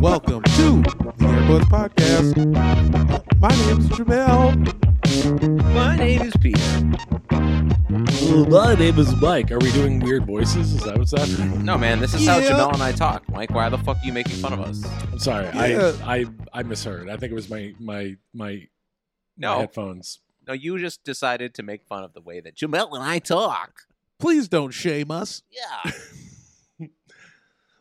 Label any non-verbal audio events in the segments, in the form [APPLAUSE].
Welcome to the Airbuds Podcast. My name is Jamel. My name is Peter. My name is Mike. Are we doing weird voices? Is that what's happening? No, man, this is how Jamel and I talk. Mike, why the fuck are you making fun of us? I'm sorry. Yeah. I, I I misheard. I think it was my my my, my No, headphones. no, you just decided to make fun of the way that Jamel and I talk. Please don't shame us. Yeah. [LAUGHS]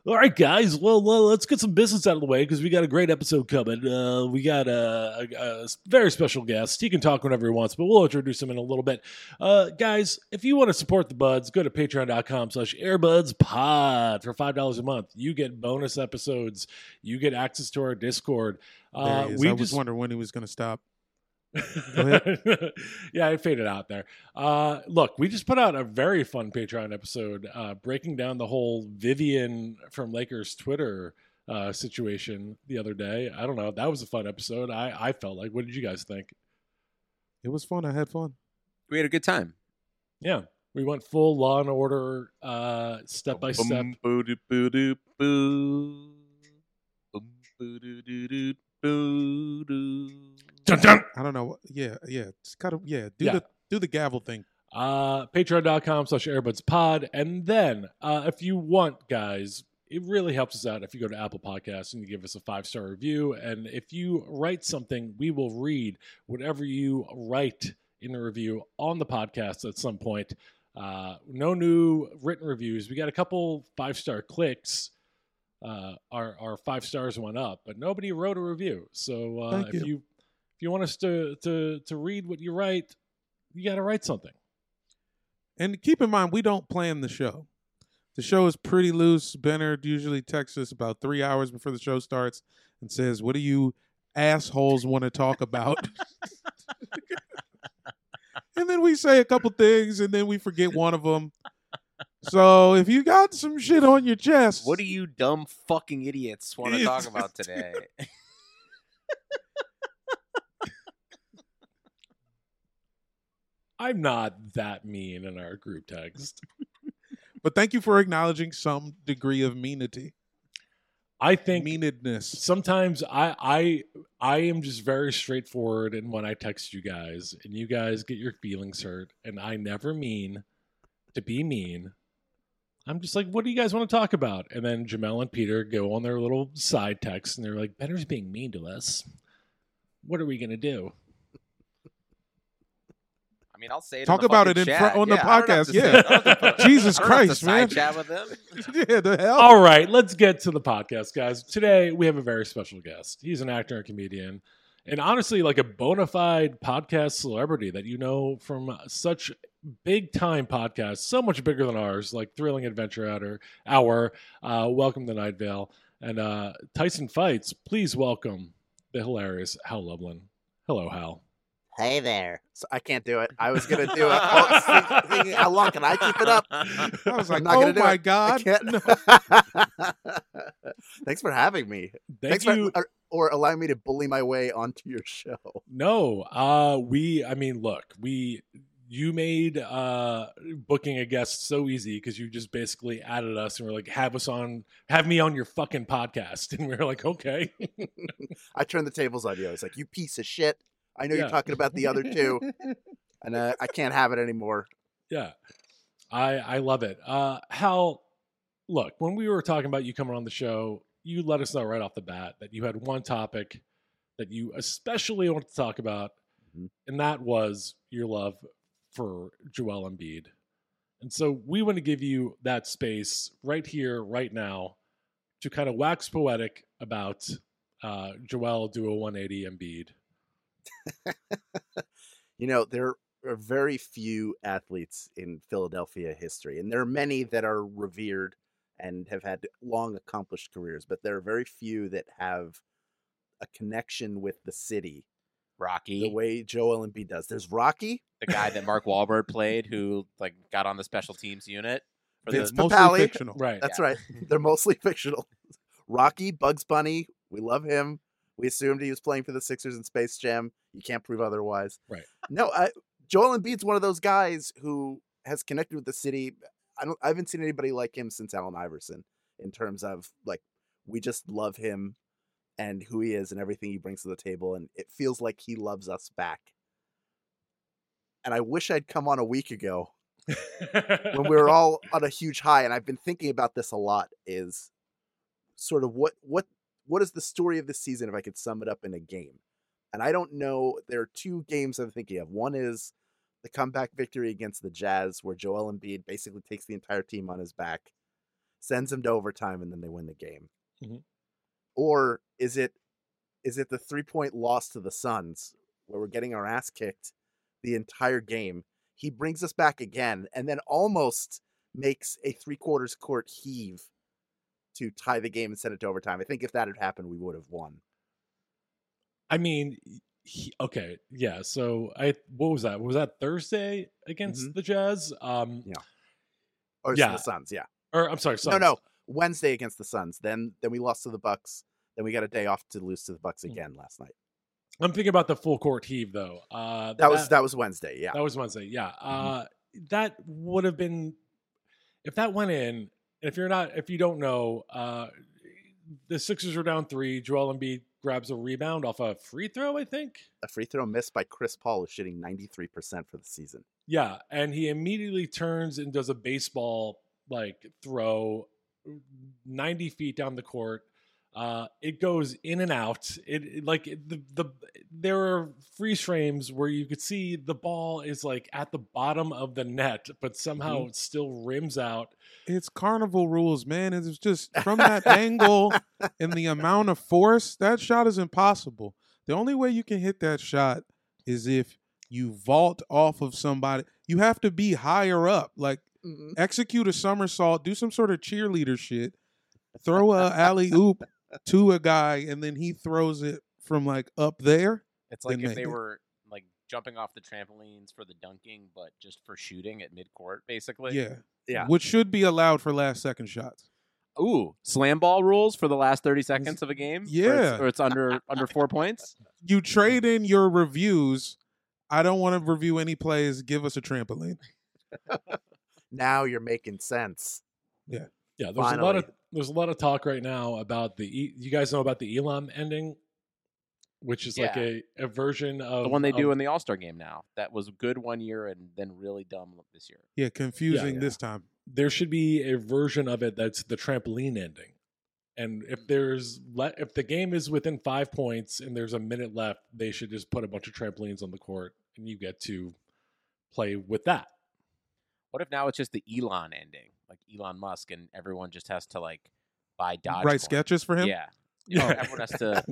All right, guys. Well, well, let's get some business out of the way because we got a great episode coming. Uh, we got a, a, a very special guest. He can talk whenever he wants, but we'll introduce him in a little bit. Uh, guys, if you want to support the buds, go to patreon.com slash airbudspod for $5 a month. You get bonus episodes. You get access to our Discord. Uh, we I was just wondering when he was going to stop. [LAUGHS] yeah, I faded out there. Uh, look, we just put out a very fun Patreon episode uh, breaking down the whole Vivian from Lakers Twitter uh, situation the other day. I don't know. That was a fun episode. I, I felt like. What did you guys think? It was fun. I had fun. We had a good time. Yeah, we went full Law and Order, uh, step by step. Dun, dun. I don't know. Yeah, yeah. Just kind of yeah. Do Yeah. the do the gavel thing. uh patreon.com slash airbudspod and then uh if you want guys it really helps us out if you go to apple podcasts and you give us a five star review and if you write something we will read whatever you write in a review on the podcast at some point uh no new written reviews we got a couple five star clicks uh our our five stars went up but nobody wrote a review so uh Thank if you. you if you want us to to to read what you write you got to write something And keep in mind, we don't plan the show. The show is pretty loose. Benner usually texts us about three hours before the show starts and says, "What do you assholes want to talk about?" [LAUGHS] and then we say a couple things, and then we forget one of them. So if you got some shit on your chest, What do you dumb fucking idiots want to talk about today? [LAUGHS] [LAUGHS] I'm not that mean in our group text. [LAUGHS] But thank you for acknowledging some degree of meanity, I think meanedness. sometimes I I I am just very straightforward in when I text you guys, and you guys get your feelings hurt, and I never mean to be mean. I'm just like, what do you guys want to talk about? And then Jamel and Peter go on their little side text, and they're like, Benner's being mean to us. What are we gonna do? I mean, I'll say it. Talk in the about it in chat. front- on the Yeah, I podcast, yeah. I don't have to put- Jesus [LAUGHS] I don't have to Christ, side man. Chat with them. [LAUGHS] yeah, the hell. All right, let's get to the podcast, guys. Today we have a very special guest. He's an actor and comedian, and honestly, like a bona fide podcast celebrity that you know from such big time podcasts, so much bigger than ours, like Thrilling Adventure Hour. Hour. Uh, welcome to Night Vale and uh, Tights and Fights. Please welcome the hilarious Hal Lublin. Hello, Hal. Hey there. So I can't do it. I was gonna do it. Oh, think- thinking, how long can I keep it up? I was like, I'm not oh gonna do my it. I God. can't. No. [LAUGHS] Thanks for having me. Thank Thanks you. for or, or allowing me to bully my way onto your show. No, uh, we. I mean, look, we. You made uh booking a guest so easy because you just basically added us and were like, have us on, have me on your fucking podcast, [LAUGHS] and we were like, okay. [LAUGHS] I turned the tables on you. I was like, you piece of shit. I know Yeah. you're talking about the other two, [LAUGHS] and uh, I can't have it anymore. Yeah, I I love it. Uh, Hal, look, when we were talking about you coming on the show, you let us know right off the bat that you had one topic that you especially wanted to talk about, Mhm. and that was your love for Joel Embiid. And so we want to give you that space right here, right now, to kind of wax poetic about uh, Joel do a 180 Embiid. [LAUGHS] you know, there are very few athletes in Philadelphia history, and there are many that are revered and have had long accomplished careers, but there are very few that have a connection with the city Rocky, the way Joel Embiid does. There's Rocky, the guy that Mark [LAUGHS] Wahlberg played, who like got on the special teams unit. For Vince the, Mostly [LAUGHS] fictional. Right. That's Yeah. right. They're mostly fictional. Rocky, Bugs Bunny, we love him. We assumed he was playing for the Sixers in Space Jam. You can't prove otherwise. Right. No, I, Joel Embiid's one of those guys who has connected with the city. I don't. I haven't seen anybody like him since Allen Iverson in terms of like we just love him and who he is and everything he brings to the table, and it feels like he loves us back. And I wish I'd come on a week ago when we were [LAUGHS] all on a huge high and i've been thinking about this a lot is sort of what what what is the story of this season if i could sum it up in a game and i don't know there are two games i'm thinking of one is the comeback victory against the jazz where joel Embiid basically takes the entire team on his back sends them to overtime and then they win the game Mhm. or is it is it the three point loss to the suns where we're getting our ass kicked the entire game he brings us back again and then almost makes a three quarters court heave to tie the game and send it to overtime. I think if that had happened, we would have won. I mean, he, okay, yeah. So I what was that? Was that Thursday against the Jazz? Um, Yeah. Or Yeah. the Suns, yeah. or I'm sorry, Suns. no. No, Wednesday against the Suns. Then then we lost to the Bucks. Then we got a day off to lose to the Bucks Mm. again last night. I'm thinking about the full court heave though. Uh, That was that was Wednesday, yeah. That was Wednesday. Yeah. Uh, that would have been if that went in. And if you're not, if you don't know, uh, the Sixers are down three. Joel Embiid grabs a rebound off a free throw, I think. A free throw missed by Chris Paul who's shooting 93% for the season. Yeah, and he immediately turns and does a baseball like throw, ninety feet down the court. Uh, it goes in and out. It, it- like it- the the there are freeze frames where you could see the ball is like at the bottom of the net, but somehow it still rims out. It's carnival rules, man. It's just [LAUGHS] from that angle and the amount of force, that shot is impossible. The only way you can hit that shot is if you vault off of somebody. You have to be higher up. Like execute a somersault, do some sort of cheerleader shit, throw a alley oop [LAUGHS] to a guy, and then he throws it from like up there. It's like if they- they were like jumping off the trampolines for the dunking, but just for shooting at mid court, basically. Yeah. Yeah. Which should be allowed for last second shots. Ooh, slam ball rules for the last thirty seconds of a game. Or it's- Yeah. or it's, under under four points. You trade in your reviews. I don't want to review any plays. Give us a trampoline. [LAUGHS] Now you're making sense. Yeah, Yeah, there's a lot of there's a lot of talk right now about the E- you guys know about the Elam ending, which is like a, a version of The one they do in the All Star game now. That was good one year and then really dumb this year. Yeah, confusing yeah. this time. there should be a version of it that's the trampoline ending. And if mm. there's le- if the game is within five points and there's a minute left, they should just put a bunch of trampolines on the court and you get to play with that. What if now it's just the Elon ending, like Elon Musk, and everyone just has to like buy Dodge. Write sketches for him. Yeah. [LAUGHS] Yeah, Yeah. everyone has to.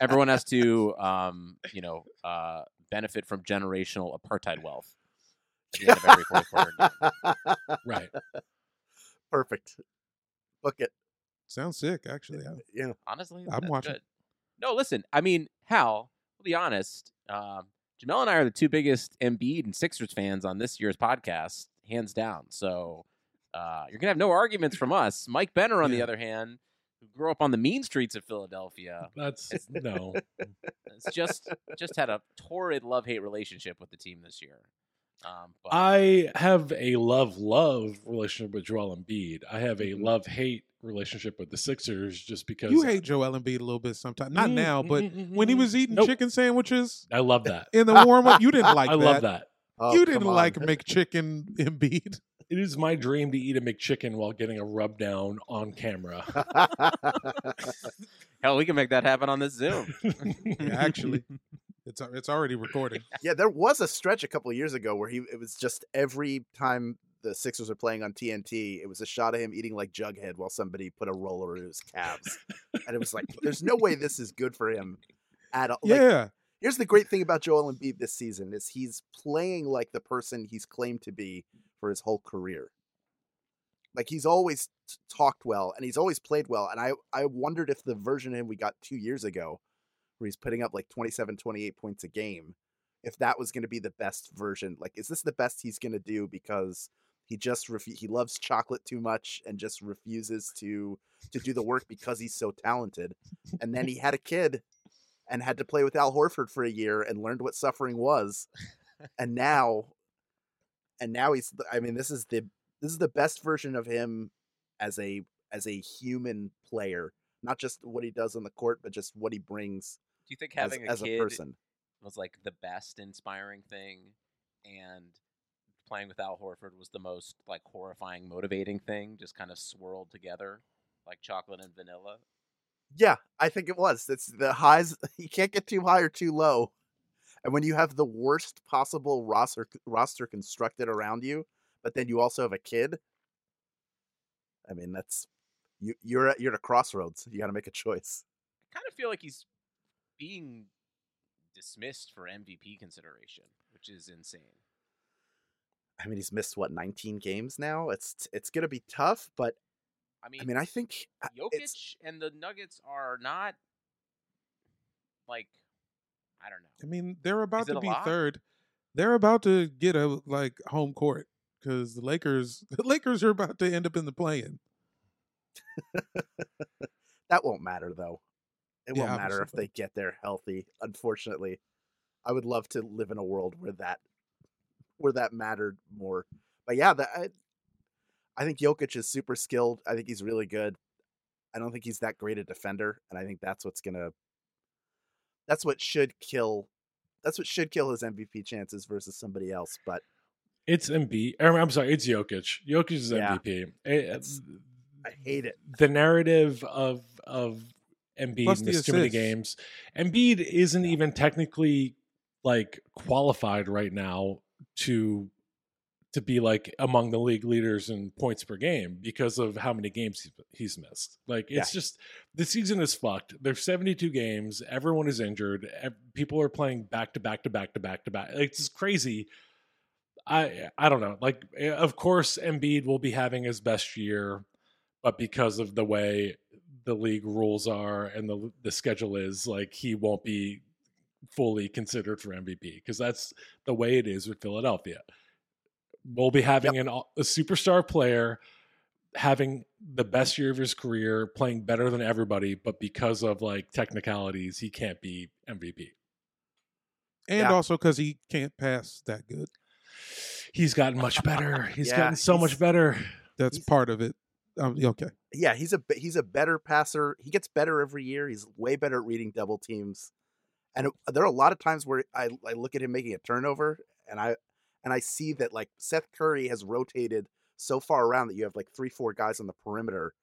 Everyone has to, um, you know, uh, benefit from generational apartheid wealth [LAUGHS] at the end of every fourth quarter. game. Right. Perfect. Book it. Sounds sick, actually. Yeah. Yeah. Honestly, I'm that's watching. good. No, listen. I mean, Hal. We'll be honest. Um, Jamel and I are the two biggest Embiid and Sixers fans on this year's podcast, hands down. So uh, you're gonna have no arguments from us. Mike Benner, on the other hand, who grew up on the mean streets of Philadelphia, That's no. it's just just had a torrid love hate relationship with the team this year. Um, but I have a love love relationship with Joel Embiid. I have a Mhm. love hate relationship with the Sixers just because You hate Joel Embiid a little bit sometimes. Not Mm, now, mm, but mm, when he was eating Nope. chicken sandwiches I love that. in the warm up, you didn't [LAUGHS] like I that. love that. Oh, you didn't on. like McChicken Embiid. [LAUGHS] It is my dream to eat a McChicken while getting a rub down on camera. [LAUGHS] hell, we can make that happen on this Zoom. [LAUGHS] Yeah, actually, it's uh, it's already recorded. yeah, there was a stretch a couple of years ago where he it was just every time the Sixers are playing on TNT, it was a shot of him eating like Jughead while somebody put a roller in his calves, and it was like, there's no way this is good for him at all. Like, yeah, here's the great thing about Joel Embiid this season is he's playing like the person he's claimed to be for his whole career. Like he's always t- talked well and he's always played well. And I, I wondered if the version of him we got two years ago, where he's putting up like 27, 28 points a game, if that was going to be the best version. Like, is this the best he's going to do because he just refu- he loves chocolate too much and just refuses to to do the work because he's so talented. And then he had a kid and had to play with Al Horford for a year and learned what suffering was. [LAUGHS] and now and now he's I mean this is the this is the best version of him as a as a human player, not just what he does on the court but just what he brings Do you think as, having as a a kid person. was like the best inspiring thing, and playing with Al Horford was the most like horrifying, motivating thing? Just kind of swirled together like chocolate and vanilla. Yeah, I think it was. It's the highs [LAUGHS] you can't get too high or too low. And when you have the worst possible roster roster constructed around you, but then you also have a kid, I mean that's you you're at you're at a crossroads. You got to make a choice. I kind of feel like he's being dismissed for MVP consideration, which is insane. I mean, he's missed what 19 games now. It's it's going to be tough, but I mean, I mean, I think uh, Jokic and the Nuggets are not like I don't know. I mean they're about to be lock? third. They're about to get a like home court because the Lakers, [LAUGHS] the Lakers are about to end up in the play-in. [LAUGHS] that won't matter though. It Yeah, won't matter if they get there healthy. Unfortunately, I would love to live in a world where that where that mattered more. But yeah, that I, think Jokic is super skilled. I think he's really good. I don't think he's that great a defender, and I think that's what's gonna that's what should kill that's what should kill his MVP chances versus somebody else. But It's Embiid. or, I'm sorry, it's Jokic. Jokic is Yeah. MVP. It- eh, It's- I hate it. the narrative of of Embiid Plus the missed too many games. Embiid isn't even technically like qualified right now to to be like among the league leaders in points per game because of how many games he's- missed. Like it's just the season is fucked. There's 72 games. Everyone is injured. People are playing back to back to back to back to back. It's just crazy. I I don't know. Like eh, of course Embiid will be having his best year, but because of the way the league rules are and the the schedule is, like he won't be fully considered for MVP because that's the way it is with Philadelphia. We'll be having an, a superstar player having the best year of his career, playing better than everybody, but because of like technicalities, he can't be MVP. and Yeah. also because he can't pass that good. He's gotten much better. [LAUGHS] He's Yeah, gotten so he's- much better. That's part of it. Um, okay, yeah, he's a he's a better passer. He gets better every year. He's way better at reading double teams. And there are a lot of times where I, I look at him making a turnover, and I and I see that like Seth Curry has rotated so far around that you have like three four guys on the perimeter,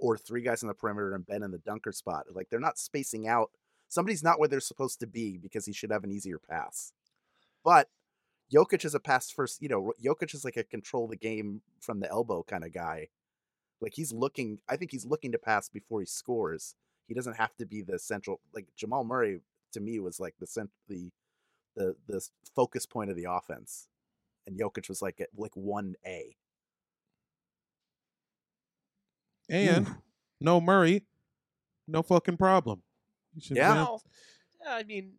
or three guys on the perimeter and Ben in the dunker spot. Like they're not spacing out. Somebody's not where they're supposed to be because he should have an easier pass. But Jokic is a pass first. You know, Jokic is like a control the game from the elbow kind of guy. Like he's looking, I think he's looking to pass before he scores. He doesn't have to be the central. Like Jamal Murray to me was like the cent, the the the focus point of the offense, and Jokic was like at like one A. and no Murray, no fucking problem. You should Yeah. Well, yeah, I mean,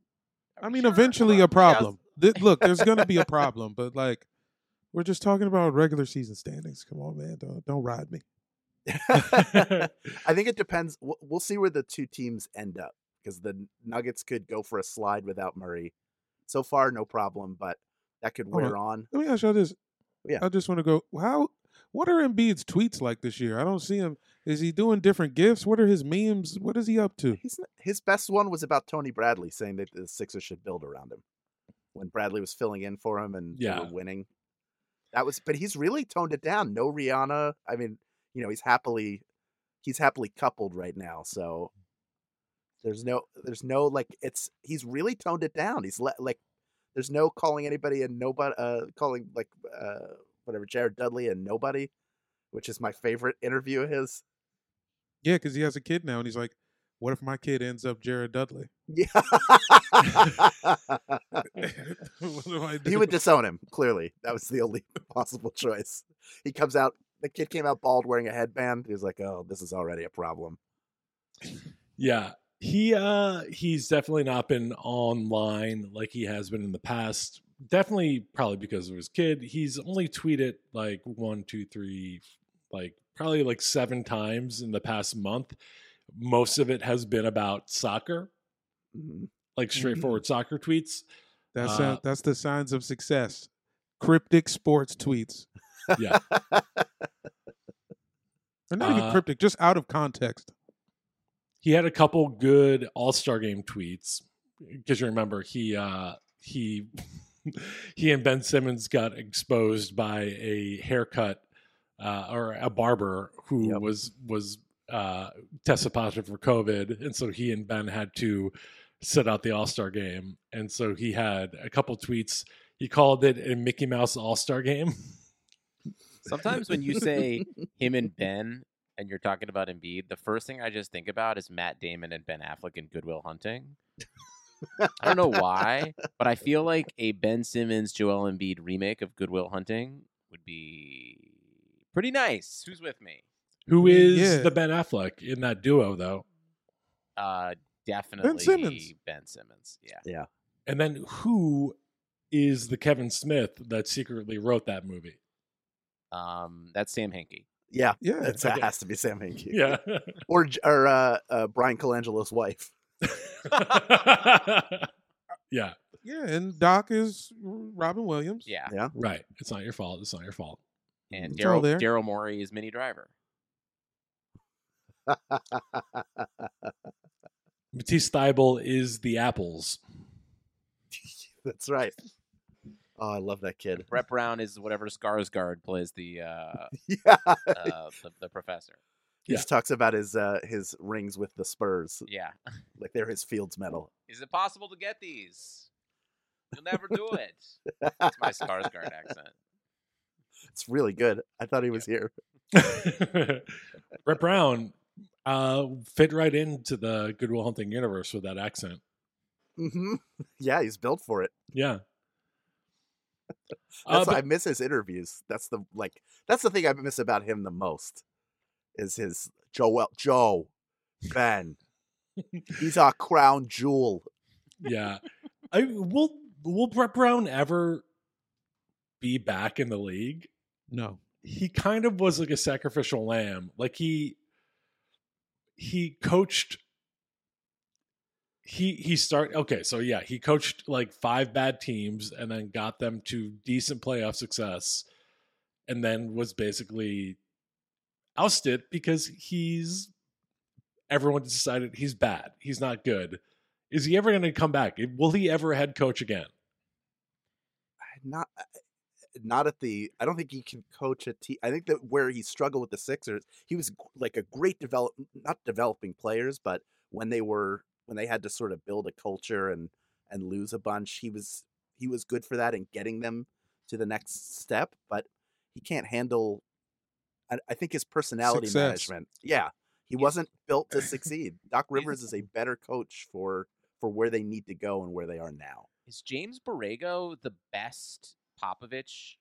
I mean, sure? eventually a problem. Th- look, there's gonna be a [LAUGHS] problem, but like, we're just talking about regular season standings. Come on, man, don't don't ride me. [LAUGHS] I think it [LAUGHS] depends. We'll, we'll see where the two teams end up because the Nuggets could go for a slide without Murray. So far, no problem, but that could wear on. Let me ask y'all this. Yeah. I just want to go. How? What are Embiid's tweets like this year? I don't see him. Is he doing different gifts? What are his memes? What is he up to? He's his best one was about Tony Bradley saying that the Sixers should build around him when Bradley was filling in for him and Yeah. winning. That was, but he's really toned it down. No Rihanna. I mean, you know, he's happily he's happily coupled right now. So there's no there's no like it's he's really toned it down. He's le- like there's no calling anybody and nobody uh calling like uh whatever Jared Dudley and Nobody, which is my favorite interview of his. Yeah, because he has a kid now, and he's like, "What if my kid ends up Jared Dudley? [LAUGHS] Yeah. [LAUGHS] what do I do?" he would disown him. Clearly, that was the only [LAUGHS] possible choice. He comes out. The kid came out bald, wearing a headband. He was like, "Oh, this is already a problem." Yeah. He uh he's definitely not been online like he has been in the past. Definitely probably because of his kid. He's only tweeted like one, two, three, like probably like seven times in the past month. Most of it has been about soccer, Mhm. like straightforward soccer tweets. That's Uh, uh, that's the signs of success. Cryptic sports tweets, Yeah. [LAUGHS] or not even Uh, cryptic, just out of context. He had a couple good all-star game tweets because you remember he uh he [LAUGHS] he and ben simmons got exposed by a haircut uh or a barber who Yep. was was uh tested positive for covid and so he and ben had to sit out the all-star game and so he had a couple tweets he called it a mickey mouse all-star game Sometimes when you say him and Ben, and you're talking about Embiid, the first thing I just think about is Matt Damon and Ben Affleck in Good Will Hunting. I don't know why, but I feel [LAUGHS] like a Ben Simmons Joel Embiid remake of Good Will Hunting would be pretty nice. Who's with me? who is Yeah. the ben affleck in that duo though Uh, definitely Simmons. Ben Simmons. Yeah. Yeah. And then who is the Kevin Smith that secretly wrote that movie? Um, that's Sam Hinkie. Yeah, Yeah, it's, okay. it has to be Sam Hinkie. Yeah. [LAUGHS] or or uh, uh, Bryan Colangelo's wife. [LAUGHS] yeah. yeah, and Doc is Robin Williams. Yeah. Yeah, Right. It's not your fault. It's not your fault. And Daryl there. Daryl Morey is Minnie Driver. Matisse Thybulle is the apples. [LAUGHS] that's right. Oh, I love that kid. Brett Brown is whatever Skarsgård plays the uh, [LAUGHS] Yeah, uh the, the professor. he Yeah. just talks about his uh, his rings with the Spurs, Yeah. [LAUGHS] like they're his Fields medal. Is it possible to get these? You'll never do it. That's my Skarsgård accent. It's really good. I thought he was here. [LAUGHS] Brett Brown uh, fit right into the Good Will Hunting universe with that accent. hmm Yeah, he's built for it. Yeah. [LAUGHS] Uh, but- I miss his interviews. That's the like. That's the thing I miss about him the most. Is his Joel Joe Ben. He's our crown jewel. yeah. I will will Brett Brown ever be back in the league? No, he kind of was like a sacrificial lamb. Like he he coached he he start okay, so yeah, he coached like five bad teams and then got them to decent playoff success and then was basically ousted because he's everyone decided he's bad. He's not good. Is he ever going to come back? Will he ever head coach again? Not not at the. I don't think he can coach a team. I think that where he struggled with the Sixers, he was like a great develop, not developing players, but when they were when they had to sort of build a culture and and lose a bunch, he was he was good for that and getting them to the next step. But he can't handle. I, I think his personality Success. management. Yeah, he Yes. wasn't built to succeed. Doc [LAUGHS] Rivers is a better coach for for where they need to go and where they are now. Is James Borrego the best Popovich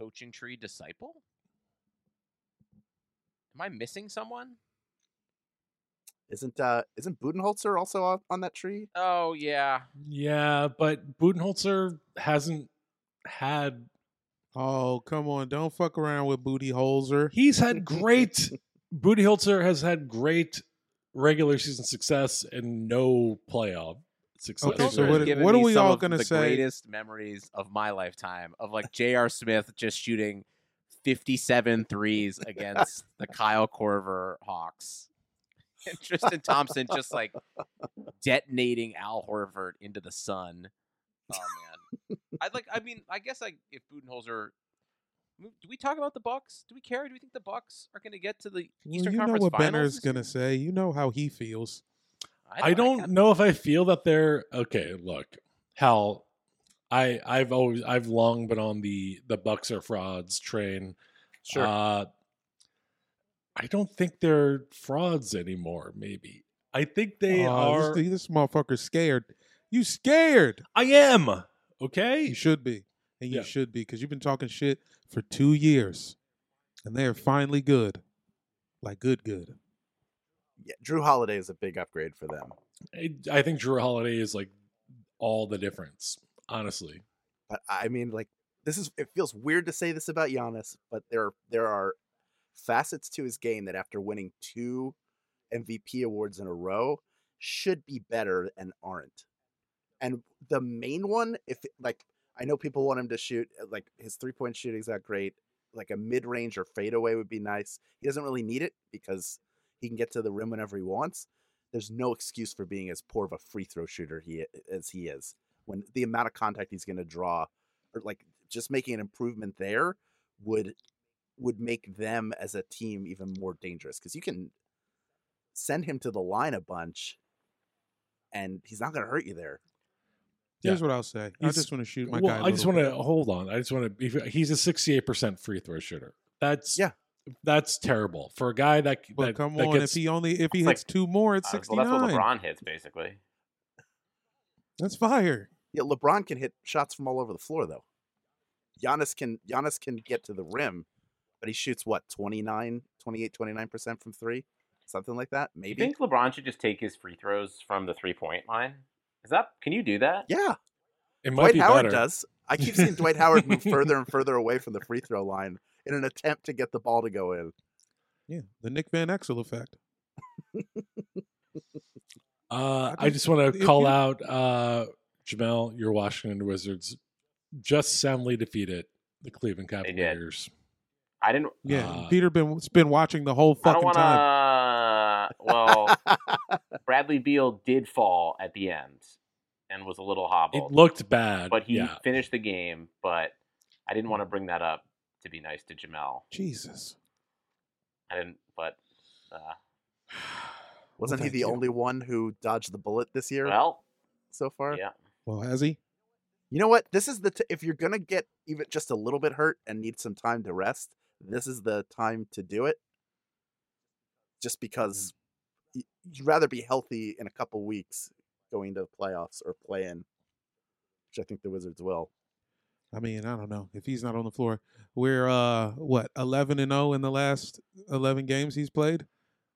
coaching tree disciple? Am I missing someone? Isn't uh isn't Budenholzer also on, on that tree? Oh yeah. Yeah, but Budenholzer hasn't had oh come on, don't fuck around with Booty Holzer. He's had [LAUGHS] great. Booty Holzer has had great regular season success and no playoff success. Okay, so what- what are we all gonna the say? Greatest memories of my lifetime of like J.R. Smith just shooting 57 threes against the Kyle Korver Hawks. And Tristan Thompson just like detonating Al Horford into the sun. Oh man, I like. I mean, I guess like if Budenholzer. Do we talk about the Bucks? Do we care? Do we think the Bucks are going to get to the Well, Eastern you know Conference what Finals? Benner's gonna say. You know how he feels. I don't kinda- know if I feel that they're okay. Look, Hal, I I've always I've long been on the the Bucks are frauds train. Sure. Uh, I don't think they're frauds anymore. Maybe I think they Aw, are. This, this motherfucker's scared. You scared. I am okay. You should be. And you Yeah. should be because you've been talking shit for two years. And they are finally good. Like good, good. Yeah, Jrue Holiday is a big upgrade for them. I, I think Jrue Holiday is like all the difference. Honestly, But I mean, like, this is it feels weird to say this about Giannis, but there there are facets to his game that after winning two MVP awards in a row should be better and aren't. And the main one, if like I know people want him to shoot uh, like his three point shooting's not great. Like a mid range or fadeaway would be nice. He doesn't really need it because he can get to the rim whenever he wants. There's no excuse for being as poor of a free throw shooter he as he is. When the amount of contact he's going to draw, or like just making an improvement there, would would make them as a team even more dangerous because you can send him to the line a bunch, and he's not going to hurt you there. Here's what I'll say. I just want to shoot my well, guy. I just want to hold on. I just want to. He's a sixty-eight percent free throw shooter. That's Yeah. That's terrible for a guy that. But that, come that on, gets, if he only if he It's hits two more, it's Uh, sixty well, that's what LeBron hits, basically. That's fire. Yeah, LeBron can hit shots from all over the floor though. Giannis can Giannis can get to the rim, but he shoots what 29, 28, 29% from 3, something like that, maybe you think LeBron should just take his free throws from the three point line? Is that can you do that? yeah, it might Dwight be Howard better. does. I keep seeing Dwight Howard move [LAUGHS] further and further away from the free throw line in an attempt to get the ball to go in. Yeah, the Nick Van Exel effect. [LAUGHS] Uh, I I just want to call out uh, Jamel. Your Washington Wizards just soundly defeated the Cleveland did. Cavaliers. I didn't. Yeah, Uh, Peter been been watching the whole I don't fucking want time. Well, [LAUGHS] Bradley Beal did fall at the end and was a little hobbled. It looked bad, but he yeah. finished the game. But I didn't want to bring that up to be nice to Jamel. Jesus. I didn't, but uh, [SIGHS] Wasn't he the you. only one who dodged the bullet this year well, so far? yeah. Well, has he? You know what? This is the t- if you're gonna get even just a little bit hurt and need some time to rest, this is the time to do it. Just because you'd rather be healthy in a couple weeks going to the playoffs or play in, which I think the Wizards will. I mean, I don't know if he's not on the floor. We're uh what eleven and zero in the last eleven games he's played,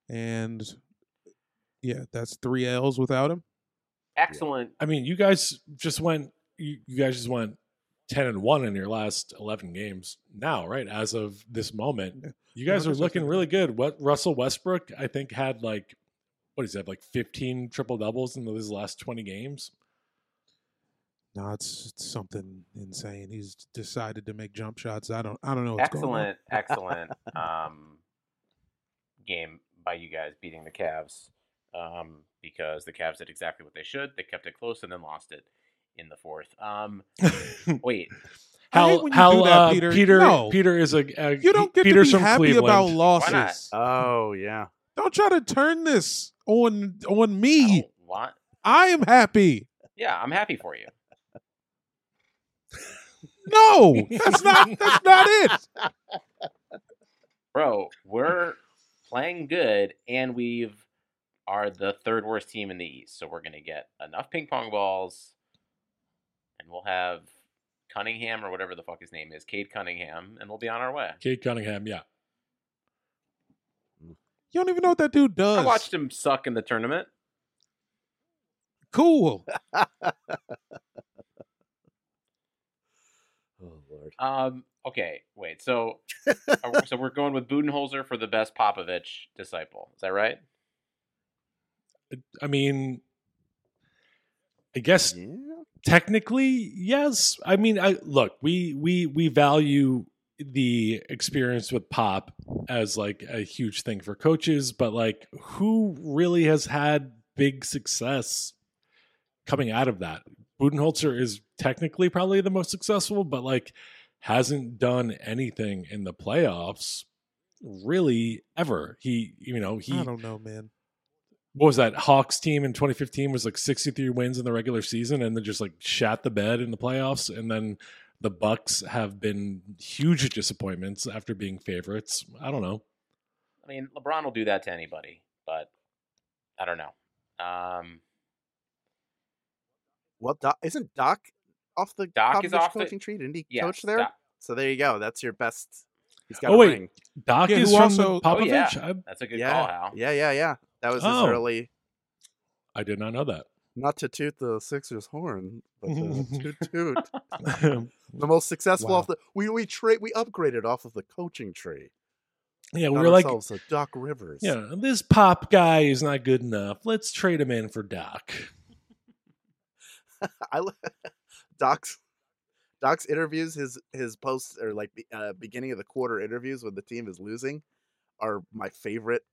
and yeah, that's three L's without him. Excellent. I mean, you guys just went. You, you guys just went ten and one in your last eleven games. Now, right as of this moment, Yeah. you guys are looking really good. What Russell Westbrook, I think, had like what is that? Like fifteen triple doubles in his last twenty games. No, it's, it's something insane. He's decided to make jump shots. I don't. I don't know. What's Going on. excellent, excellent um, game by you guys beating the Cavs um, because the Cavs did exactly what they should. They kept it close and then lost it in the fourth. Um, [LAUGHS] wait, How when you how do that, uh, Peter. Peter No. Peter is a, a You don't get Peter's to be from happy Cleveland. about losses. Oh yeah. Don't try to turn this on on me. don't want. I am happy. Yeah, I'm happy for you. [LAUGHS] No, that's not. That's not it. bro we're playing good and we've are the third worst team in the east so we're going to get enough ping pong balls and we'll have cunningham or whatever the fuck his name is cade cunningham and we'll be on our way Kate Cunningham, yeah. You don't even know what that dude does. i watched him suck in the tournament Cool. [LAUGHS] Oh lord. um okay wait so [LAUGHS] are so we're going with budenholzer for the best popovich disciple is that right I mean, I guess Yeah. technically yes i mean i look we we we value the experience with pop as like a huge thing for coaches but like who really has had big success coming out of that budenholzer is technically probably the most successful but like hasn't done anything in the playoffs really ever he you know he I don't know, man. What was that Hawks team in 2015 was like 63 wins in the regular season and then just like shat the bed in the playoffs and then the Bucks have been huge disappointments after being favorites. I don't know. I mean, LeBron will do that to anybody, but I don't know. Um, Well, Doc, isn't Doc off the Doc is Popovich off the- coaching tree? Didn't he yes, coach there? Doc- So there you go. That's your best. He's got Oh, a wait. ring. Doc Yeah, is from also- the Oh, yeah. Popovich. That's a good yeah, call, Hal. yeah, yeah, yeah. That was his Oh. early. I did not know that. Not to toot the Sixers horn, but to toot toot. [LAUGHS] The most successful Wow. off the we we trade we upgraded off of the coaching tree. yeah, we were like, a Doc Rivers. yeah, this pop guy is not good enough. Let's trade him in for Doc. [LAUGHS] I [LAUGHS] Doc's Doc's interviews, his his posts or like uh, beginning of the quarter interviews when the team is losing, are my favorite.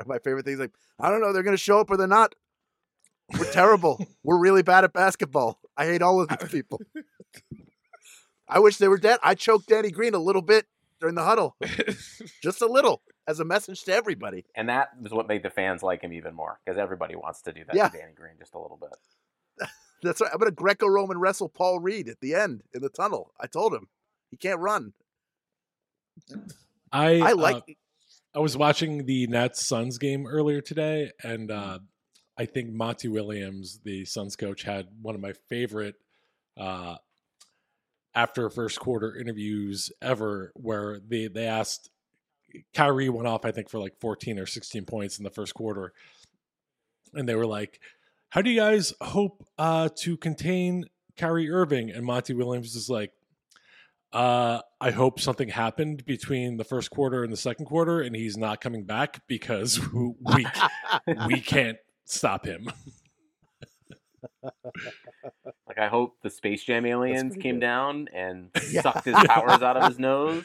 Are [LAUGHS] my favorite things. Like I don't know, they're gonna show up or they're not. We're terrible. [LAUGHS] We're really bad at basketball. I hate all of these [LAUGHS] people. I wish they were dead. I choked Danny Green a little bit during the huddle, just a little, as a message to everybody. And that was what made the fans like him even more because everybody wants to do that Yeah. to Danny Green just a little bit. That's right. I'm gonna Greco-Roman wrestle Paul Reed at the end in the tunnel. I told him he can't run. I I uh, like. I was watching the Nets Suns game earlier today, and uh, I think Monty Williams, the Suns coach, had one of my favorite uh, after first quarter interviews ever, where they they asked Kyrie went off, I think, for like 14 or 16 points in the first quarter, and they were like, "How do you guys hope uh, to contain Kyrie Irving?" And Monty Williams is like. Uh, I hope something happened between the first quarter and the second quarter, and he's not coming back because [LAUGHS] we we [LAUGHS] can't stop him. Like I hope the Space Jam aliens came good. down and [LAUGHS] Yeah. sucked his powers out of his nose.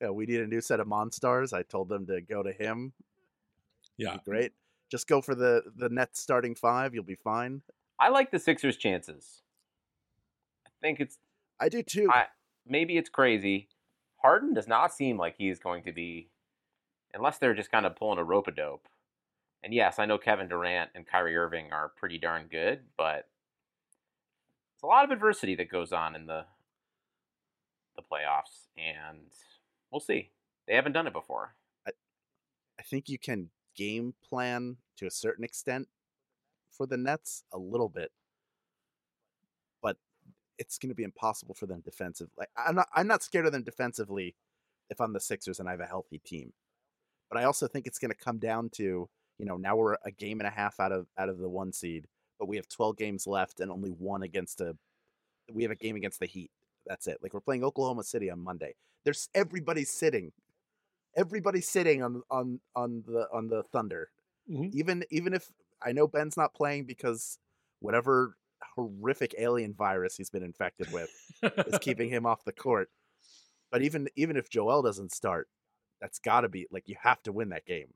yeah, we need a new set of Monstars. I told them to go to him. Yeah, Great. Just go for the the Nets starting five. You'll be fine. I like the Sixers' chances. I think it's I do too. I, maybe it's crazy. Harden does not seem like he's going to be, unless they're just kind of pulling a rope a dope. And yes, I know Kevin Durant and Kyrie Irving are pretty darn good, but it's a lot of adversity that goes on in the the playoffs, and we'll see. They haven't done it before. I think you can game plan to a certain extent for the Nets a little bit, it's going to be impossible for them defensively. Like, I'm not. I'm not scared of them defensively if I'm the Sixers and I have a healthy team. But I also think it's going to come down to you know now we're a game and a half out of out of the one seed, but we have 12 games left and only one against a. We have a game against the Heat. That's it. Like we're playing Oklahoma City on Monday. There's everybody's sitting. Everybody's sitting on on on the on the Thunder. Mhm. Even even if I know Ben's not playing because whatever horrific alien virus he's been infected with is [LAUGHS] keeping him off the court. But even even if Joel doesn't start, that's got to be like you have to win that game.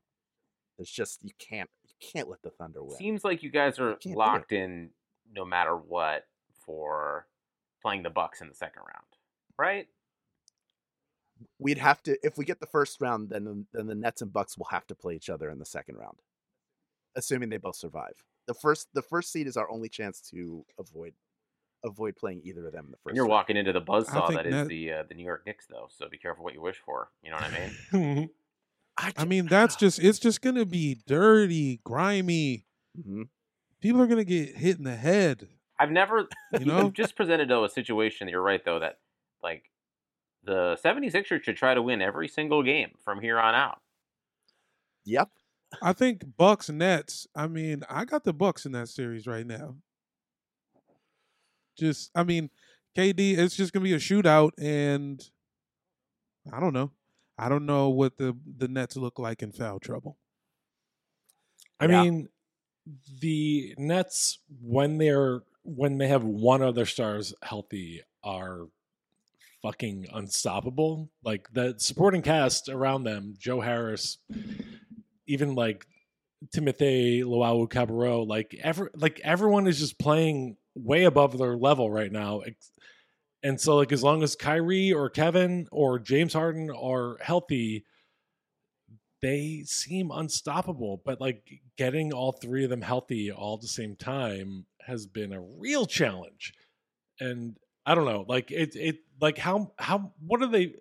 It's just you can't you can't let the Thunder win. Seems like you guys are it. locked in no matter what for playing the Bucks in the second round, right? We'd have to if we get the first round, then the- then the Nets and Bucks will have to play each other in the second round, assuming they both survive. The first the first seed is our only chance to avoid avoid playing either of them in the first. And you're round. walking into the buzzsaw think that is Net- the uh, the New York Knicks, though. So be careful what you wish for. You know what I mean? I ju- mean, that's just it's just gonna be dirty, grimy. Mhm. People are gonna get hit in the head. I've never, You know? you've just presented though a situation. You're right though that like the 76ers should try to win every single game from here on out. Yep. I think Bucks Nets. I mean, I got the Bucks in that series right now. Just, I mean, KD. It's just gonna be a shootout, and I don't know. I don't know what the the Nets look like in foul trouble. I Yeah. mean, the Nets when they're when they have one of their stars healthy are fucking unstoppable. Like the supporting cast around them, Joe Harris, even like Timothy Luwawu-Cabarrot, like ever like everyone is just playing way above their level right now. And so like as long as Kyrie or Kevin or James Harden are healthy, they seem unstoppable. But like getting all three of them healthy all at the same time has been a real challenge. And I don't know, like it, it, like how, how, what are they?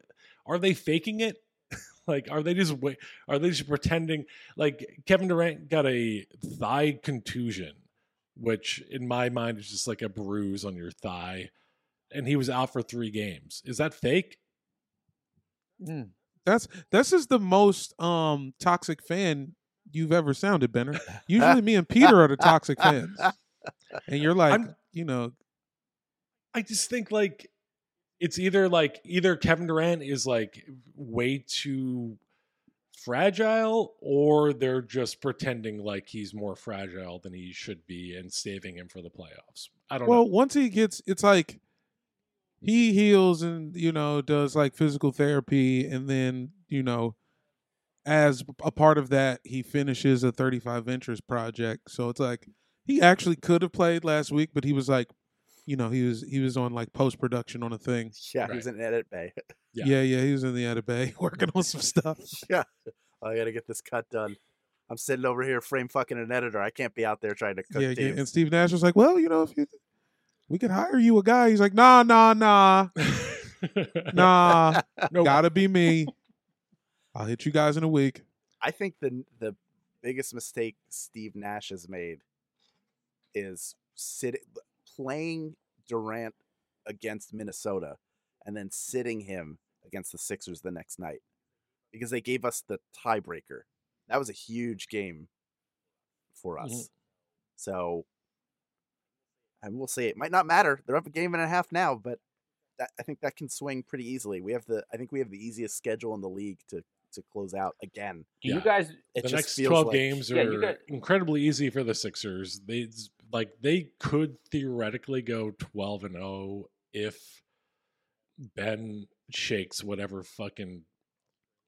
Are they faking it? Like, are they just wait? Are they just pretending? Like Kevin Durant got a thigh contusion, which in my mind is just like a bruise on your thigh, and he was out for three games. Is that fake? That's this is the most um toxic fan you've ever sounded, Benner. Usually, me and Peter are the toxic fans, and you're [LAUGHS] like, I'm- you know, I just think like it's either like either Kevin Durant is like way too fragile or they're just pretending like he's more fragile than he should be and saving him for the playoffs. I don't well, know. Well, once he gets, it's like he heals and you know does like physical therapy, and then you know, as a part of that, he finishes a 35 Ventures project. So it's like he actually could have played last week, but he was like, you know, he was he was on like post production on a thing. Yeah, he was in edit bay. Yeah. Yeah. yeah, he was in the edit bay [LAUGHS] working on some stuff. [LAUGHS] yeah, I got to get this cut done. I'm sitting over here frame fucking an editor. I can't be out there trying to cook yeah, yeah. And Steve Nash was like, "Well, you know, if you, we could hire you a guy." He's like, "Nah, nah, nah, [LAUGHS] nah. no, Gotta be me. I'll hit you guys in a week." I think the the biggest mistake Steve Nash has made is sitting playing Durant against Minnesota and then sitting him against the Sixers the next night because they gave us the tiebreaker. That was a huge game for us. Mhm. So and we'll say it might not matter. They're up a game and a half now, but that, I think that can swing pretty easily. We have the I think we have the easiest schedule in the league to to close out again. Do Yeah. you guys? It the just next feels 12 like, games are Yeah, you got- incredibly easy for the Sixers. They like they could theoretically go 12 and 0 if Ben shakes whatever fucking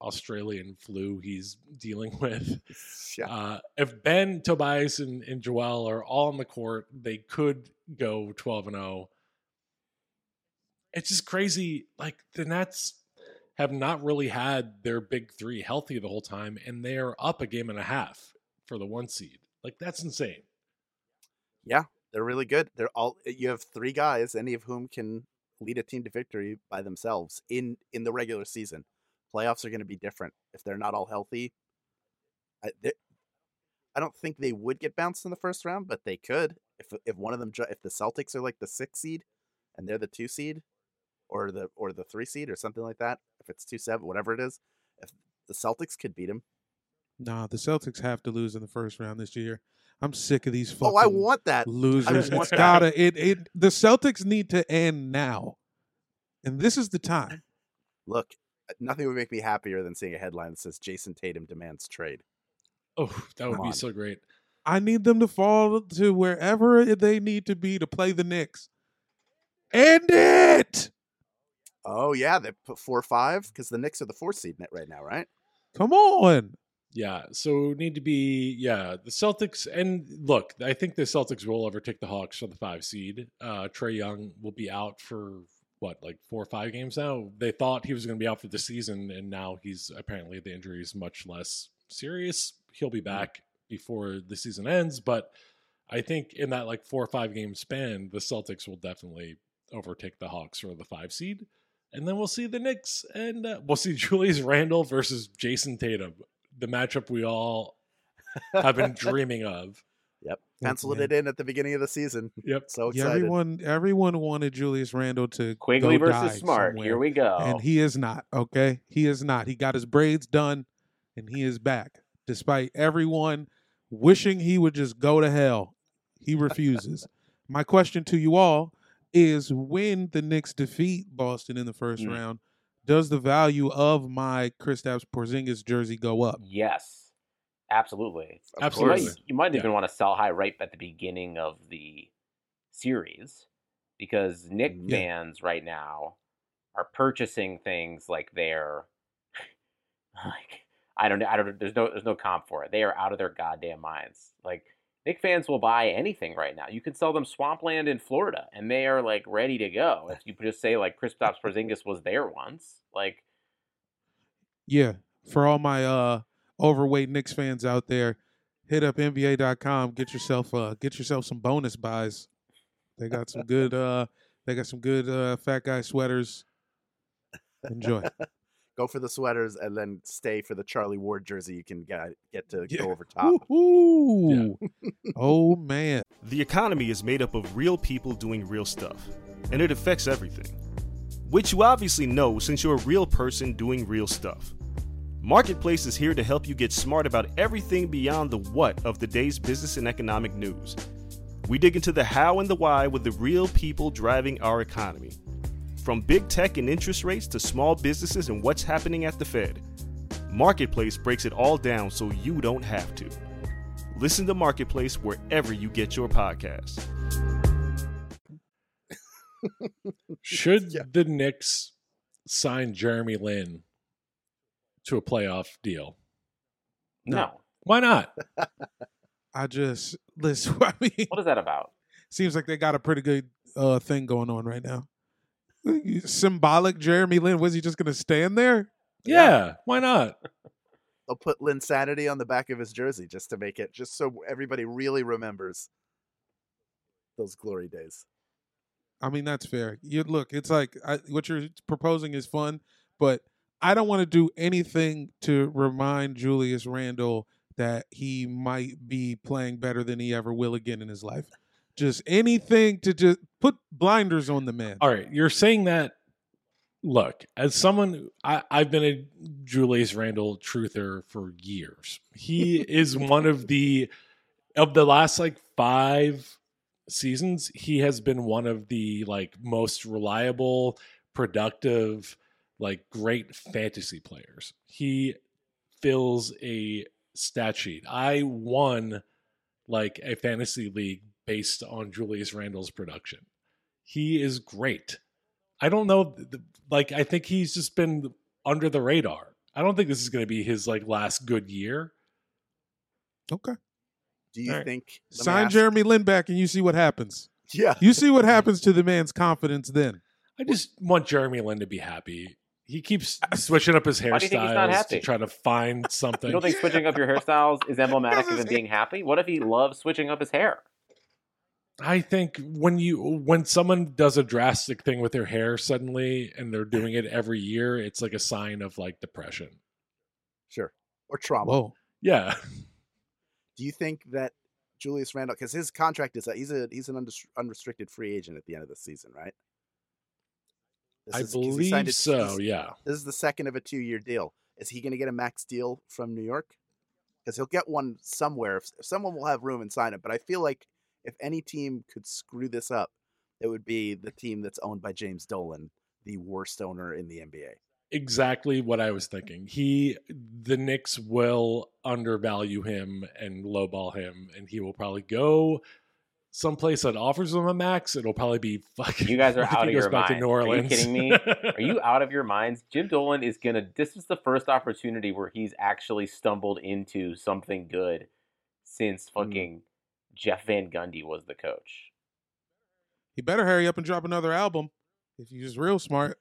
Australian flu he's dealing with. Yeah. Uh, if Ben, Tobias, and, and Joel are all on the court, they could go 12 and 0. It's just crazy. Like the Nets have not really had their big three healthy the whole time, and they are up a game and a half for the one seed. Like that's insane. Yeah, they're really good. They're all eh, you have three guys, any of whom can lead a team to victory by themselves in in the regular season. Playoffs are going to be different if they're not all healthy. I, they- I don't think they would get bounced in the first round, but they could if if one of them if the Celtics are like the six seed and they're the two seed or the or the three seed or something like that. If it's two seven, whatever it is, if the Celtics could beat them. Nah, the Celtics have to lose in the first round this year. I'm sick of these fucking Oh, I want that. losers. want It's that. gotta it it the Celtics need to end now. And this is the time. Look, nothing would make me happier than seeing a headline that says Jayson Tatum demands trade. Oh, that would Come be on. so great. I need them to fall to wherever they need to be to play the Knicks. End it. Oh yeah, they put four five because the Knicks are the four seed net right now, right? Come on. Yeah, so need to be yeah the Celtics and look, I think the Celtics will overtake the Hawks for the five seed. Uh, Trae Young will be out for what like four or five games now. They thought he was going to be out for the season, and now he's apparently the injury is much less serious. He'll be back before the season ends, but I think in that like four or five game span, the Celtics will definitely overtake the Hawks for the five seed. And then we'll see the Knicks, and uh, we'll see [LAUGHS] Julius Randle versus Jayson Tatum, the matchup we all have been [LAUGHS] dreaming of. Yep, penciled man. it in at the beginning of the season. Yep. So Yeah, everyone everyone wanted Julius Randle to Quickley go die versus Smart. somewhere. Here we go. and he is not okay he is not he got his braids done and he is back despite everyone wishing he would just go to hell he [LAUGHS] refuses my question to you all is when the Knicks defeat Boston in the first Mm. round does the value of my Kristaps Porzingis jersey go up yes, absolutely. Of You Absolutely. might, you might Yeah. even want to sell high right at the beginning of the series because Nick Mhm. Yeah. fans right now are purchasing things like they're [LAUGHS] like I don't know. I don't. There's no. There's no comp for it. They are out of their goddamn minds. Like Nick fans will buy anything right now. You can sell them swampland in Florida, and they are like ready to go. If you just say like Kristaps Porzingis was there once, like yeah for all my uh overweight Knicks fans out there, hit up NBA.com. Get yourself uh get yourself some bonus buys. They got some good uh they got some good uh fat guy sweaters. Enjoy. Go for the sweaters and then stay for the Charlie Ward jersey. You can get get to Yeah. go over top. Woo-hoo. [LAUGHS] oh man. The economy is made up of real people doing real stuff, and it affects everything. Which you obviously know since you're a real person doing real stuff. Marketplace is here to help you get smart about everything beyond the what of the day's business and economic news. We dig into the how and the why with the real people driving our economy. From big tech and interest rates to small businesses and what's happening at the Fed. Marketplace breaks it all down so you don't have to. Listen to Marketplace wherever you get your podcasts. [LAUGHS] Should Yeah. the Knicks sign Jeremy Lin to a playoff deal? No. Why not? [LAUGHS] I just listen. [LAUGHS] I mean, What is that about? seems like they got a pretty good uh thing going on right now. Symbolic Jeremy Lin. Was he just gonna stand there? Yeah, why not? [LAUGHS] They'll put Linsanity on the back of his jersey just to make it just so everybody really remembers those glory days. I mean, that's fair. You look, it's like I, what you're proposing is fun, but I don't want to do anything to remind Julius Randle that he might be playing better than he ever will again in his life. Just anything to just put blinders on the man. All right, you're saying that. Look, as someone, I, I've been a Julius Randle truther for years. He [LAUGHS] is one of the of the last like five seasons. He has been one of the like most reliable, productive, like great fantasy players. He fills a stat sheet. I won like a fantasy league based on Julius Randle's production. He is great. I don't know. th- th- Like, I think he's just been under the radar. I don't think this is going to be his like last good year. Okay. Do you All right. think Sign Jeremy Lin back and you see what happens. Yeah. You see what happens to the man's confidence then. I just want Jeremy Lin to be happy. He keeps [LAUGHS] switching up his Why do you think he's hairstyles to try to find something. [LAUGHS] You don't think switching up your hairstyles is [LAUGHS] emblematic of him being happy? What if he loves switching up his hair? I think when you when someone does a drastic thing with their hair suddenly and they're doing it every year, it's like a sign of like depression. Sure. Or trauma. Whoa. Yeah. Do you think that Julius Randle because his contract is that he's a he's an unrestricted free agent at the end of the season, right? This I is- 'cause he signed believe a- so, yeah. This is the second of a two year deal. Is he going to get a max deal from New York? Because he'll get one somewhere. If, someone will have room and sign it. But I feel like if any team could screw this up, it would be the team that's owned by James Dolan, the worst owner in the NBA. exactly what I was thinking. He, the Knicks will undervalue him and lowball him, and he will probably go someplace that offers him a max. It'll probably be fucking. You guys are [LAUGHS] like out he of your back to mind. New Are you kidding me? [LAUGHS] Are you out of your minds? Jim Dolan is gonna. This is the first opportunity where he's actually stumbled into something good since Hmm. fucking Jeff Van Gundy was the coach. He better hurry up and drop another album if he's real smart.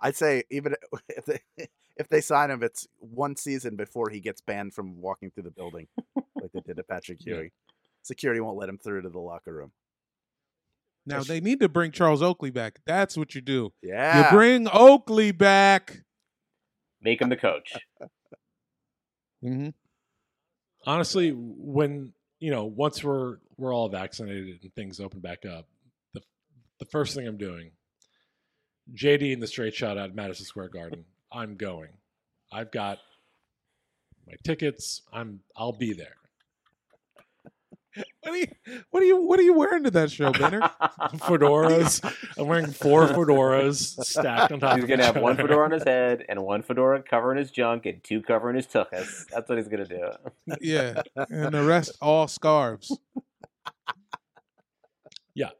I'd say even [LAUGHS] if they, [LAUGHS] if they sign him, it's one season before he gets banned from walking through the building, [LAUGHS] like they did to Patrick Yeah. Ewing. Security won't let him through to the locker room. Now they need to bring Charles Oakley back. That's what you do. Yeah, You bring Oakley back. Make him the coach. hmm Honestly, when you know, once we're we're all vaccinated and things open back up, the the first thing I'm doing, JD in the straight shot at Madison Square Garden. [LAUGHS] I'm going. I've got my tickets. I'm. I'll be there. What are you? What are you? What are you wearing to that show, Benner? [LAUGHS] Fedoras. I'm wearing four fedoras stacked on top. He's of gonna each have one fedora on his head and one fedora covering his junk and two covering his tuchus. That's what he's gonna do. yeah, and the rest all scarves. Yeah,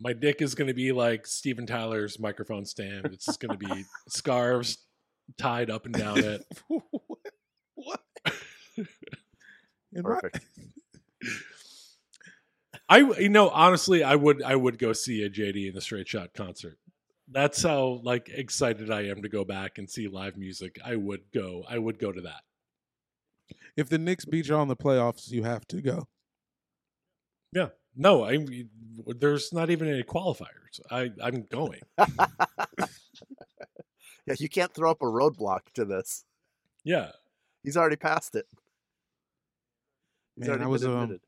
my dick is going to be like Steven Tyler's microphone stand. It's just going to be scarves tied up and down it. [LAUGHS] what? And right- perfect. I you know honestly I would I would go see a JD in the Straight Shot concert. That's how like excited I am to go back and see live music. I would go. I would go to that. If the Knicks beat you on the playoffs, you have to go. Yeah. No, I. There's not even any qualifiers. I I'm going. [LAUGHS] Yeah, you can't throw up a roadblock to this. Yeah. He's already passed it. He's Man, I was um,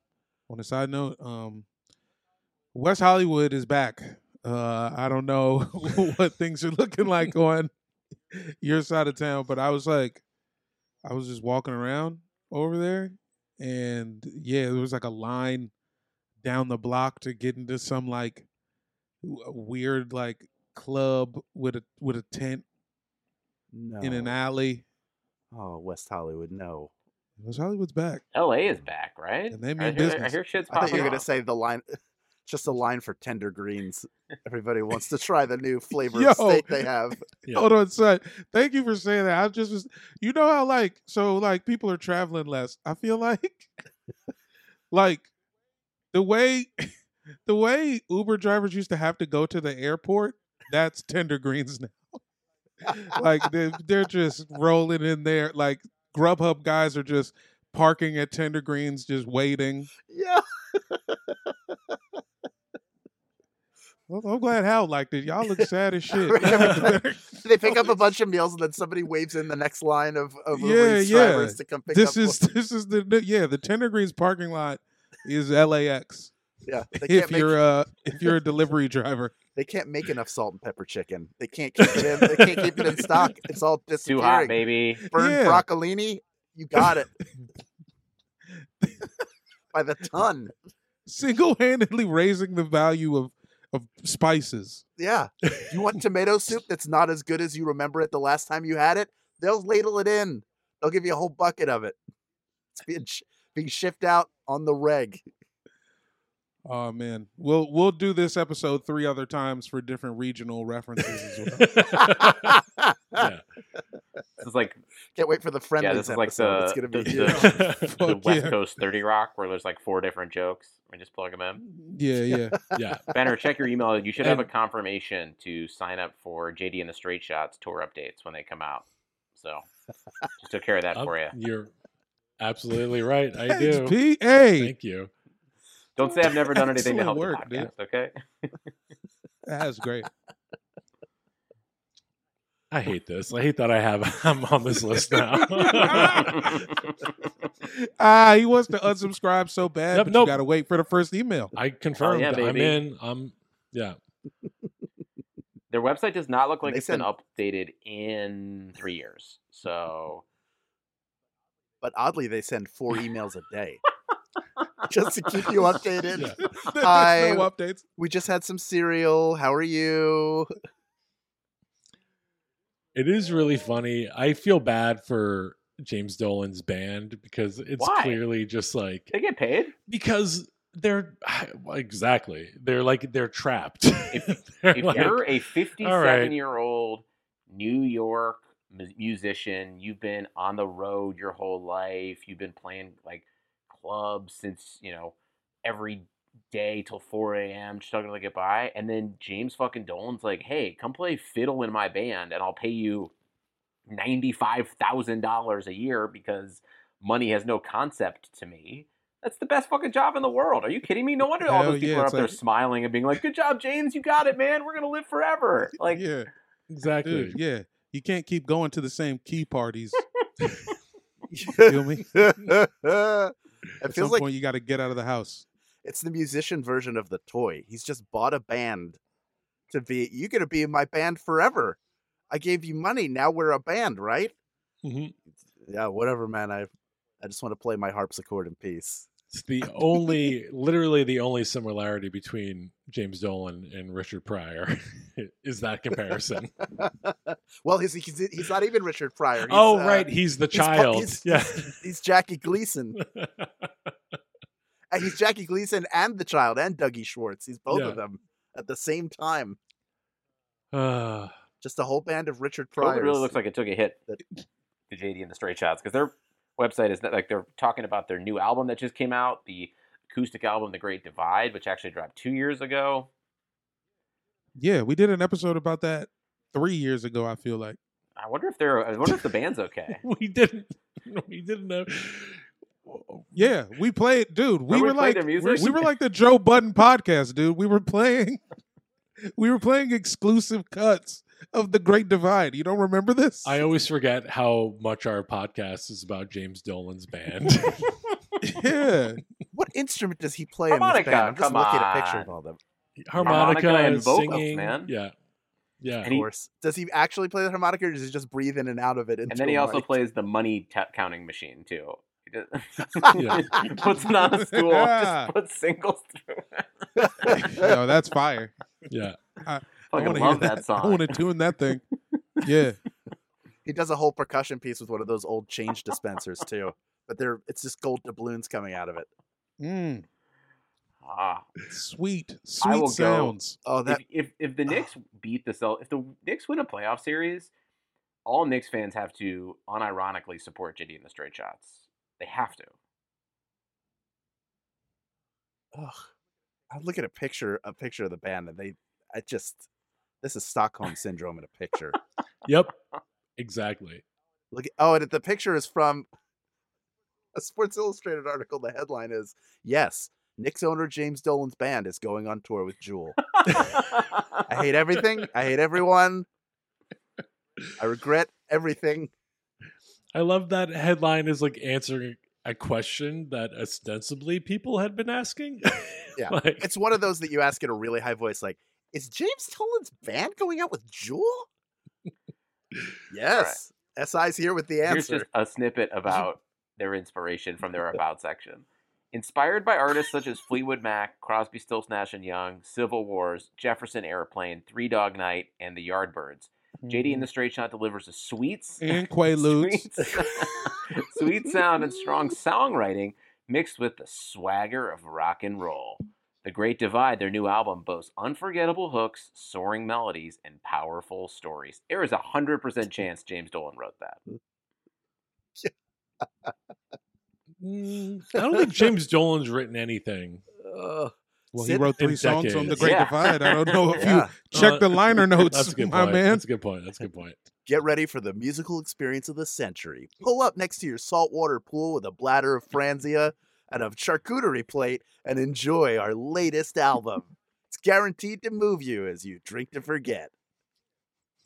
on a side note, um, West Hollywood is back. Uh, I don't know [LAUGHS] what things are looking like [LAUGHS] on your side of town, but I was like, I was just walking around over there, and yeah, there was like a line down the block to get into some like weird like club with a with a tent no. in an alley. Oh, West Hollywood, no. West Hollywood's back. L.A. is back, right? And they I mean hear, I business. hear shit's I thought you were gonna say the line, [LAUGHS] just a line for tender greens. Everybody wants to try the new [LAUGHS] flavor Yo. steak they have. [LAUGHS] Yeah. Hold on, son. Thank you for saying that. I just was, you know how like so like people are traveling less. I feel like like the way the way Uber drivers used to have to go to the airport. That's tender greens now. like they they're just rolling in there. Like Grubhub guys are just parking at tender greens, just waiting. Yeah. [LAUGHS] Well, I'm glad Hal liked it. Y'all look [LAUGHS] sad as shit. [LAUGHS] they pick up a bunch of meals and then somebody waves in the next line of, of Yeah, yeah. drivers to come pick this up. This is this is the- yeah the Tender Greens parking lot is LAX. Yeah. They If can't, make, you're uh if you're a delivery driver, [LAUGHS] they can't make enough salt and pepper chicken. They can't keep it in. They can't keep it in [LAUGHS] stock. It's all disappearing. Too hot, baby. Burn Yeah. broccolini, you got it. [LAUGHS] By the ton. single handedly raising the value of of spices. Yeah. You want tomato soup that's not as good as you remember it the last time you had it? They'll ladle it in. They'll give you a whole bucket of it. It's being sh- being shipped out on the reg. Oh man, we'll we'll do this episode three other times for different regional references as well. [LAUGHS] yeah. This is like Can't wait for the friendlies yeah, this is like the it's gonna be the, huge. the, [LAUGHS] the West yeah. Coast Thirty Rock, where there's like four different jokes. We just plug them in. yeah, yeah. yeah. Benner, check your email. You should have a confirmation to sign up for JD and the Straight Shots tour updates when they come out. So just took care of that Um, for you. You're absolutely right. I do. Pete. Hey, Thank you. Don't say I've never done anything to help work, the dude. podcast. Okay. that's great. [LAUGHS] I hate this. I hate that I have [LAUGHS] I'm on this list now. [LAUGHS] Ah, he wants to unsubscribe so bad, Yep, but nope. you got to wait for the first email. I confirmed. I'm in. I'm yeah. Their website does not look like They it's been updated in three years. So But oddly, they send four emails a day just to keep you updated. Yeah. [LAUGHS] There's I- no updates. We just had some cereal. How are you? It is really funny. I feel bad for James Dolan's band because it's Why? clearly just like they get paid. because they're [SIGHS] exactly they're like they're trapped. If- [LAUGHS] They're if like- you're a right. 57 year old New York musician, you've been on the road your whole life, you've been playing like clubs since, you know, every day till 4 a.m., just struggling to get by. And then James fucking Dolan's like, hey, come play fiddle in my band and I'll pay you $95,000 a year because money has no concept to me. That's the best fucking job in the world. Are you kidding me? No wonder all those people yeah, are up it's there smiling and being like, "Good job, James. You got it, man. We're gonna live forever." [LAUGHS] Like, yeah, exactly. dude, yeah. You can't keep going to the same key parties. [LAUGHS] [LAUGHS] Feel me? It At feels some like point, you got to get out of the house. it's the musician version of the toy. He's just bought a band to be. You're gonna be in my band forever. I gave you money. Now we're a band, right? Mhm. Yeah, whatever, man. I I just want to play my harpsichord in peace. It's the only, literally the only similarity between James Dolan and Richard Pryor [LAUGHS] is that comparison. [LAUGHS] well, he's, he's he's not even Richard Pryor. He's, oh, uh, right, he's the child. he's- yeah. He's Jackie Gleason. And [LAUGHS] he's Jackie Gleason and the child and Dougie Schwartz. He's both Yeah. of them at the same time. Uh, [SIGHS] Just a whole band of Richard Pryor. Pryors. really looks like it took a hit that- to JD and the Straight Shots because their website is not, like they're talking about their new album that just came out, the acoustic album, The Great Divide, which actually dropped two years ago. Yeah, we did an episode about that three years ago. I feel like. I wonder if they're. I wonder if the band's okay. [LAUGHS] we didn't. [LAUGHS] We didn't know. Yeah, we played, dude. We Remember were like we were [LAUGHS] like the Joe Budden podcast, dude. We were playing, we were playing exclusive cuts of the Great Divide. You don't remember this? I always forget how much our podcast is about James Dolan's band. [LAUGHS] yeah, What instrument does he play in Harmonica, this band? I'm just come looking at a picture of all them. harmonica, Harmonica and vocals, singing, man. Yeah, yeah. Of And he- course. Does he actually play the harmonica, or does he just breathe in and out of it? and then he also mic? plays the money t- counting machine too. [LAUGHS] Yeah. [LAUGHS] puts it on a stool, Yeah. just puts singles through. it. no, that's fire. yeah. Uh, I Fucking want to love hear that, that. song. I want to tune that thing. [LAUGHS] Yeah, He does a whole percussion piece with one of those old change dispensers too. But they're it's just gold doubloons coming out of it. mm, Ah, sweet, I will sweet go. sounds. Oh, that if, if if the Knicks beat the Cel, if the Knicks win a playoff series, all Knicks fans have to unironically support JD and the Straight Shots. They have to. ugh. I look at a picture a picture of the band and they I just this is Stockholm syndrome in a picture. Yep. Exactly. Look oh, and the picture is from a Sports Illustrated article. The headline is Yes, Knicks owner James Dolan's band is going on tour with Jewel. I hate everything. I hate everyone. I regret everything. I love that headline is like answering a question that ostensibly people had been asking. Yeah. [LAUGHS] like, It's one of those that you ask in a really high voice, like, is James Dolan's band going out with Jewel? yes. SI's here with the answer. Here's just a snippet about [LAUGHS] their inspiration from their about section. Inspired by artists such as Fleetwood Mac, Crosby, Stills, Nash and Young, Civil Wars, Jefferson Airplane, Three Dog Night, and the Yardbirds, JD and mm-hmm. the Straight Shot delivers a sweet, and [LAUGHS] Quaaludes. sweet, [LAUGHS] sweet sound and strong songwriting mixed with the swagger of rock and roll. The Great Divide, their new album, boasts unforgettable hooks, soaring melodies, and powerful stories. There is a hundred percent chance James Dolan wrote that. [LAUGHS] mm, I don't think James [LAUGHS] Dolan's written anything. Ugh. Well, he wrote in three songs on the. Great Yeah. Divide. I don't know if yeah. you check Uh, the liner [LAUGHS] notes, That's a good my point. man. That's a good point. That's a good point. Get ready for the musical experience of the century. Pull up next to your saltwater pool with a bladder of Franzia and a charcuterie plate and enjoy our latest album. It's guaranteed to move you as you drink to forget.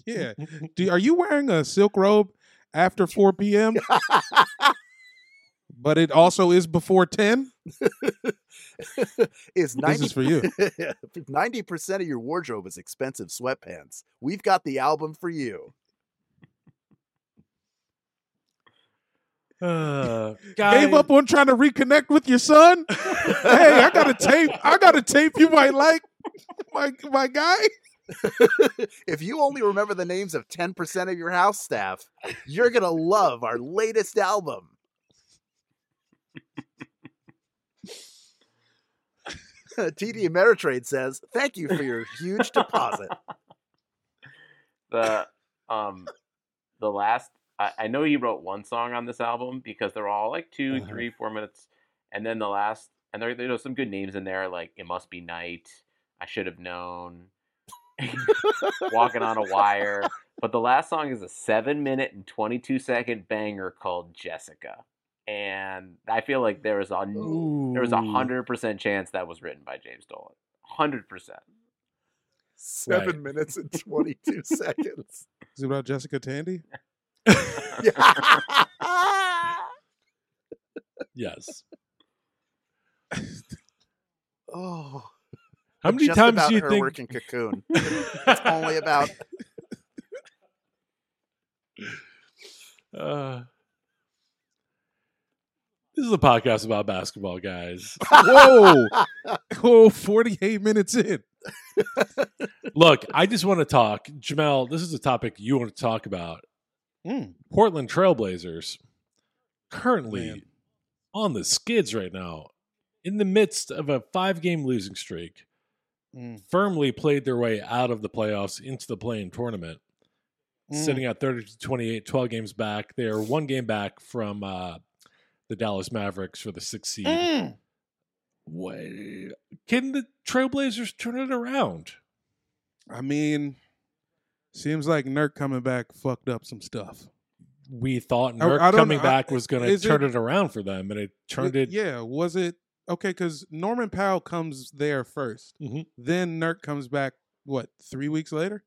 Yeah. Do, are you wearing a silk robe after 4 p.m.? [LAUGHS] but it also is before 10? is This 90 is for you. 90% [LAUGHS] of your wardrobe is expensive sweatpants. We've got the album for you. Uh, Gave up on trying to reconnect with your son? [LAUGHS] hey, I got a tape. I got a tape you might like. My my guy. [LAUGHS] if you only remember the names of 10% of your house staff, you're going to love our latest album. [LAUGHS] TD Ameritrade says, "Thank you for your huge deposit." the um the last I, I know he wrote one song on this album because they're all like 2 Uh-huh. three, four minutes, and then the last and there there's some good names in there like it must be night. I should have known. [LAUGHS] Walking on a wire, but the last song is a seven minute and twenty two second banger called Jessica, and I feel like there was a there was a hundred percent chance that was written by James Dolan. Hundred percent. Seven Right. minutes and [LAUGHS] 22 seconds. Is it about Jessica Tandy? Yes. [LAUGHS] oh, How many just times about do you her think? working cocoon? [LAUGHS] It's only about Uh, this is a podcast about basketball, guys. [LAUGHS] Whoa. oh, 48 minutes in. Look, I just want to talk, Jamel. This is a topic you want to talk about. Mm. Portland Trailblazers currently Man. on the skids right now, in the midst of a five-game losing streak. Mm. Firmly played their way out of the playoffs into the play-in tournament. Mm. sitting at 30 to 28, 12 games back. They're one game back from uh, the Dallas Mavericks for the sixth seed. Mm. What, can the Trailblazers turn it around? I mean, seems like Nurk coming back fucked up some stuff. We thought I- Nurk I don't coming. I- back was going to turn it- it, around for them, and it turned Y- it. Yeah, was it okay? Because Norman Powell comes there 1st Mhm. then Nurk comes back. What three weeks later?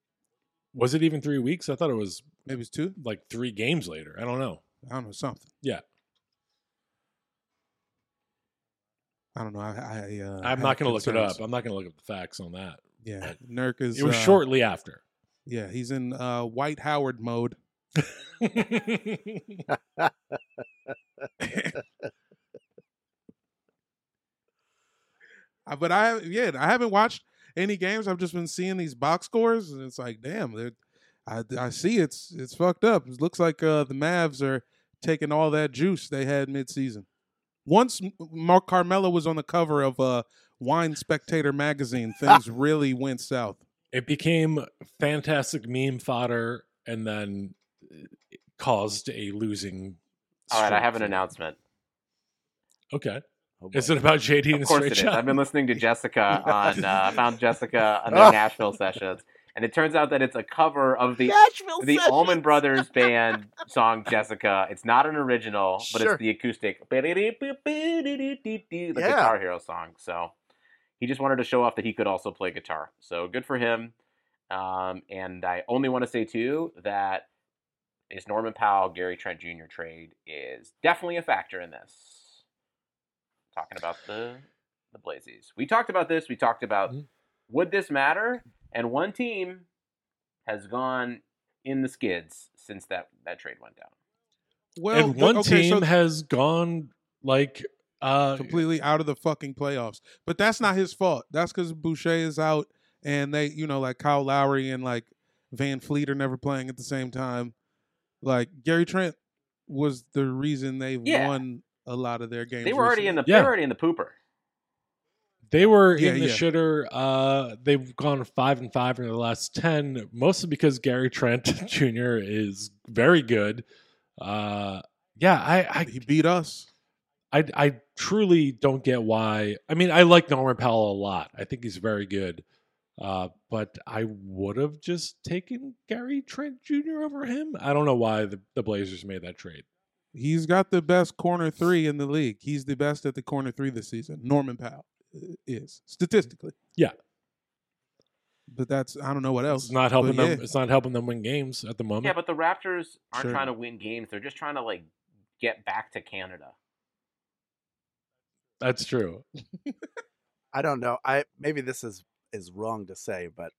Was it even three weeks? I thought it was Maybe it's two. like three games later. I don't know. I don't know something. Yeah. I don't know. I, I uh, I'm have not going to look it up. I'm not going to look up the facts on that. Yeah, Nurk is. It was uh, shortly after. Yeah, he's in uh, Dwight Howard mode. [LAUGHS] [LAUGHS] But I yeah, I haven't watched any games. I've just been seeing these box scores, and it's like, damn, I I see it's it's fucked up. It looks like uh, the Mavs are taking all that juice they had midseason. Once Mark Carmelo was on the cover of uh, Wine Spectator magazine, things [LAUGHS] really went south. It became fantastic meme fodder, and then caused a losing. All right, I have an announcement. Okay, Oh, is it about JD and Of course straight it is. I've been listening to Jessica on. Uh, I found [LAUGHS] Jessica on the Nashville sessions, and it turns out that it's a cover of the Nashville the sessions. Allman Brothers [LAUGHS] band song Jessica. It's not an original, but Sure. it's the acoustic, the Yeah. Guitar Hero song. So he just wanted to show off that he could also play guitar. So good for him. Um, and I only want to say too that this Norman Powell Gary Trent Jr. trade is definitely a factor in this. Talking about the the Blazers, we talked about this. We talked about Mhm. would this matter, and one team has gone in the skids since that that trade went down. Well, and one okay, team so has gone like uh completely out of the fucking playoffs. But that's not his fault. That's because Boucher is out, and they, you know, like Kyle Lowry and like VanVleet are never playing at the same time. Like Gary Trent was the reason they Yeah. won a lot of their games. They were already in the Yeah. they were already in the pooper. They were Yeah, in the yeah. shitter. Uh, they've gone five and five in the last ten, mostly because Gary Trent [LAUGHS] Jr. is very good. Uh, yeah, I, He beat us. I, I, I truly don't get why. I mean, I like Norman Powell a lot. I think he's very good. Uh, but I would have just taken Gary Trent Jr. over him. I don't know why the, the Blazers made that trade. He's got the best corner three in the league. He's the best at the corner three this season. Norman Powell uh, is statistically. Yeah. But that's I don't know what else. It's not helping But them. yeah. It's not helping them win games at the moment. Yeah, but the Raptors aren't Sure. trying to win games. They're just trying to like get back to Canada. That's true. I don't know. I maybe this is is wrong to say, but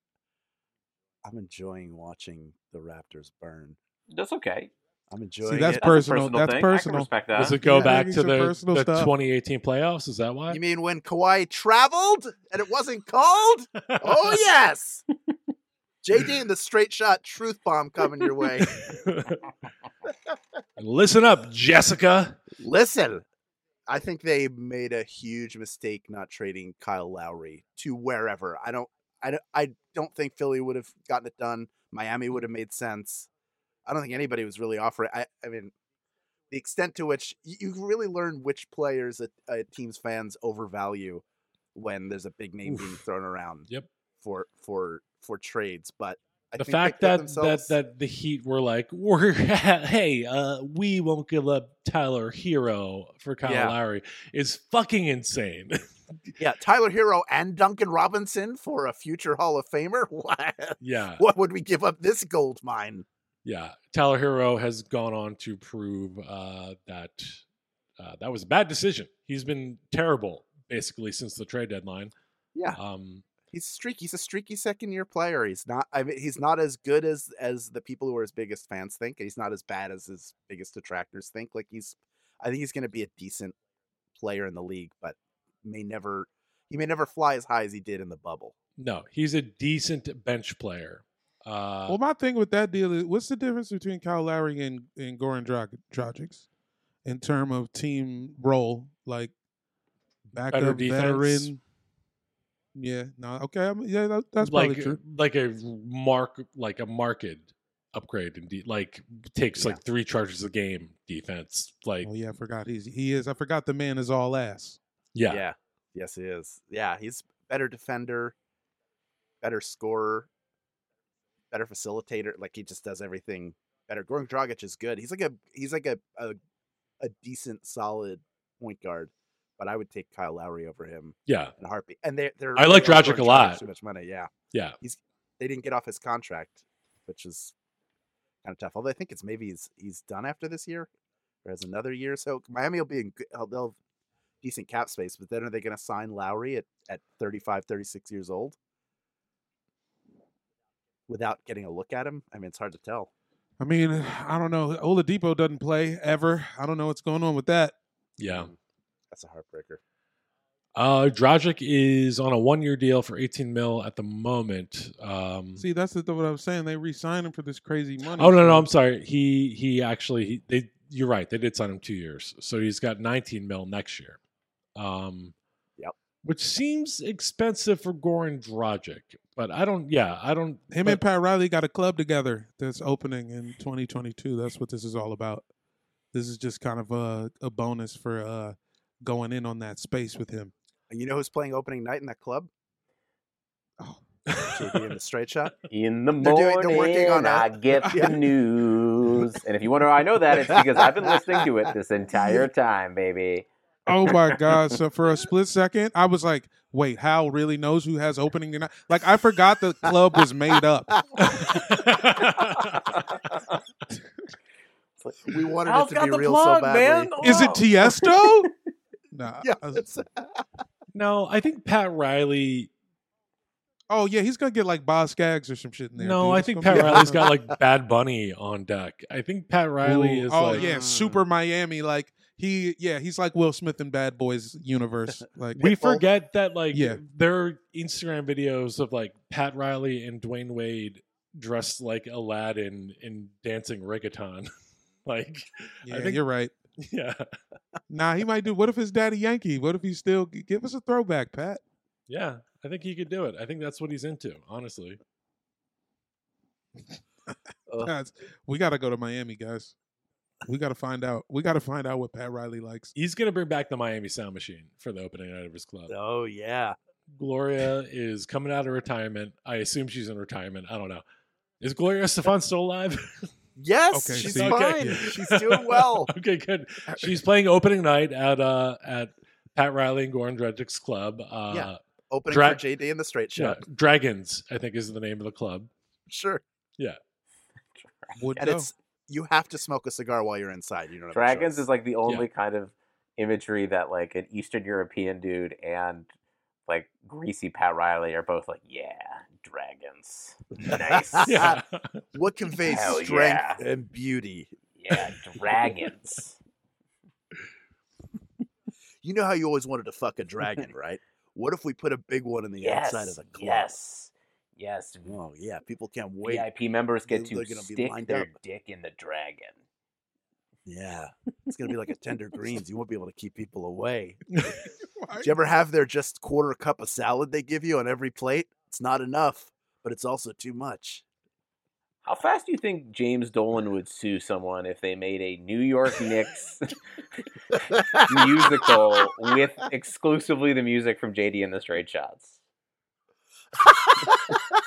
I'm enjoying watching the Raptors burn. That's okay. I'm enjoying that's it. That's a personal. That's thing. I can personal. that. Does it go Yeah, back to the, the 2018 playoffs? Is that why? You mean when Kawhi traveled and it wasn't called? oh yes. [LAUGHS] JD and the straight shot truth bomb coming your way. [LAUGHS] Listen up, Jessica. Listen, I think they made a huge mistake not trading Kyle Lowry to wherever. I don't, I don't, I don't think Philly would have gotten it done. Miami would mm. have made sense. I don't think anybody was really offering. I, I mean, the extent to which you, really learn which players a, a uh, team's fans overvalue when there's a big name being thrown around. Yep. For for for trades, but I the fact that themselves- that that the Heat were like, we're [LAUGHS] hey, uh, we won't give up Tyler Herro for Kyle Yeah. Lowry is fucking insane. [LAUGHS] yeah, Tyler Herro and Duncan Robinson for a future Hall of Famer. [LAUGHS] What? yeah, what would we give up this gold mine? yeah. Tyler Herro has gone on to prove uh, that uh, that was a bad decision. He's been terrible basically since the trade deadline. Yeah, Um, he's streaky. He's a streaky second year player. He's not. I mean, he's not as good as as the people who are his biggest fans think, and he's not as bad as his biggest detractors think. Like he's, I think he's going to be a decent player in the league, but may never. He may never fly as high as he did in the bubble. no, he's a decent bench player. Uh, Well, my thing with that deal is, what's the difference between Kyle Lowry and and Goran Dragic in term of team role, like backup defense? veteran? Yeah, no, okay, I mean, yeah, that, that's like probably true. like a mark like a market upgrade in de- like takes Yeah. like three charges a game defense like Oh yeah, I forgot he's he is. I forgot the man is all ass. Yeah. Yeah, Yes, he is. Yeah, he's better defender, better scorer. better facilitator. Like he just does everything better. Goran Dragic is good. He's like a he's like a a, a decent, solid point guard. But I would take Kyle Lowry over him Yeah, in a heartbeat. And they they're I like Dragic a lot. Too much money. Yeah, yeah. He's they didn't get off his contract, which is kind of tough. Although I think it's maybe he's he's done after this year, or has another year. So Miami will be in they'll have decent cap space. But then are they going to sign Lowry at at 35, 36 years old without getting a look at him? I mean, it's hard to tell. I mean, [SIGHS] I don't know. Oladipo doesn't play ever. I don't know what's going on with that. Yeah. Mm. That's a heartbreaker. Uh, Dragic is on a one-year deal for 18 mil at the moment. Um, See, that's the, what I was saying. They re-signed him for this crazy money. oh no, no, I'm sorry. He he actually he, they you're right. They did sign him two years, so he's got 19 mil next year. Um, Yep. Which seems expensive for Goran Dragic, but I don't. Yeah, I don't. Him but- and Pat Riley got a club together that's opening in 2022. That's what this is all about. This is just kind of a, a bonus for uh, going in on that space with him. You know who's playing opening night in that club? Oh. JD in the straight shot. [LAUGHS] In the They're morning, doing- they're working on a- I get [LAUGHS] Yeah. the news. And if you wonder how I know that, it's because I've been listening to it this entire [LAUGHS] time, baby. Oh my god! So for a split second, I was like, "Wait, Hal really knows who has opening tonight?" Like I forgot the club was made up. We wanted Hal's it to be real plug, so badly. man. Is it Tiesto? Nah. Yeah. I was- [LAUGHS] no, I think Pat Riley. oh yeah, he's gonna get like Boz Scaggs or some shit in there. no, dude. I It's think Pat be- Riley's got [LAUGHS] like Bad Bunny on deck. I think Pat Riley Ooh, is oh like. yeah, super Miami. Like he, yeah, he's like Will Smith in Bad Boys universe. [LAUGHS] Like We Pitbull. forget that like Yeah. there are Instagram videos of like Pat Riley and Dwyane Wade dressed like Aladdin in dancing reggaeton. like, yeah, think- you're right. Yeah, Nah, he might do. What if his daddy Yankee? What if he still give us a throwback, Pat? yeah. I think he could do it. I think that's what he's into. Honestly, Ugh. Guys, we got to go to Miami, guys. We got to find out. We got to find out what Pat Riley likes. he's gonna bring back the Miami Sound Machine for the opening night of his club. oh yeah. Gloria is coming out of retirement. I assume she's in retirement. I don't know. Is Gloria Stefan still alive? [LAUGHS] Yes, Okay, she's see- fine. Okay. She's doing well. [LAUGHS] okay, good. She's playing opening night at uh at Pat Riley and Goran Dragic's club. Uh, Yeah. Opening Dra- for JD in the straight yeah, shot. Dragons, I think, is the name of the club. Sure. Would And go. it's you have to smoke a cigar while you're inside. You don't have a Dragons is like the only kind of imagery that like an Eastern European dude and like greasy Pat Riley are both like, yeah, dragons. [LAUGHS] Nice. Yeah, what conveys Hell strength yeah. and beauty. Yeah, dragons. [LAUGHS] You know how you always wanted to fuck a dragon, [LAUGHS] right? What if we put a big one in the yes. outside of the club? Yes. Yes. Oh yeah, people can't wait. VIP members get They're to gonna be stick lined their up. dick in the dragon. Yeah, it's gonna be like a tender greens. You won't be able to keep people away. Do you ever have their just quarter cup of salad they give you on every plate? It's not enough, but it's also too much. How fast do you think James Dolan would sue someone if they made a New York Knicks [LAUGHS] musical with exclusively the music from JD and the Straight Shots?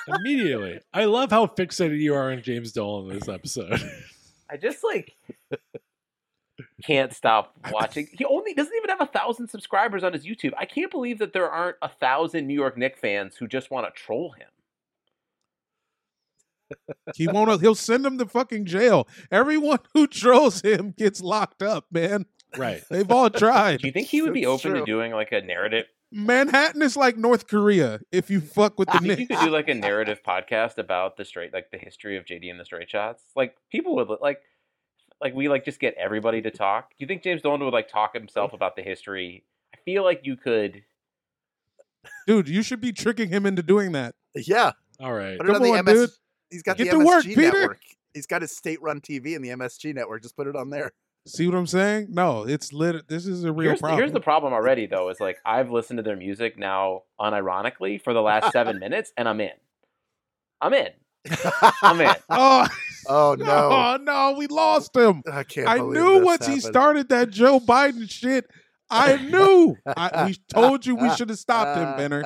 immediately. I love how fixated you are on James Dolan in this episode. I just like can't stop [LAUGHS] watching. He only doesn't even have a thousand subscribers on his YouTube. I can't believe that there aren't a thousand New York Knicks fans who just want to troll him. [LAUGHS] he won't. He'll send him to fucking jail. Everyone who trolls him gets locked up, man. right. [LAUGHS] They've all tried. Do you think he would be It's open true. to doing like a narrative? Manhattan is like North Korea if you fuck with the Do you think you could do like a narrative podcast about the straight, like the history of JD and the Straight Shots? Like people would like, like we like just get everybody to talk. Do you think James Dolan would like talk himself about the history? I feel like you could. Dude, you should be tricking him into doing that. Yeah, All right. put it Come on the on, MS. dude. He's got Get the to work, MSG Peter. network. He's got his state-run TV and the MSG network. Just put it on there. See what I'm saying? No, it's lit. This is a real Here's, problem. here's the problem already though. Is like I've listened to their music now unironically for the last [LAUGHS] seven minutes, and I'm in. I'm in. I'm in. [LAUGHS] Oh Oh no, [LAUGHS] no, no, we lost him. I can't. I believe knew this once he started that Joe Biden shit. I knew. I, we told you we [LAUGHS] should have stopped him, Benner.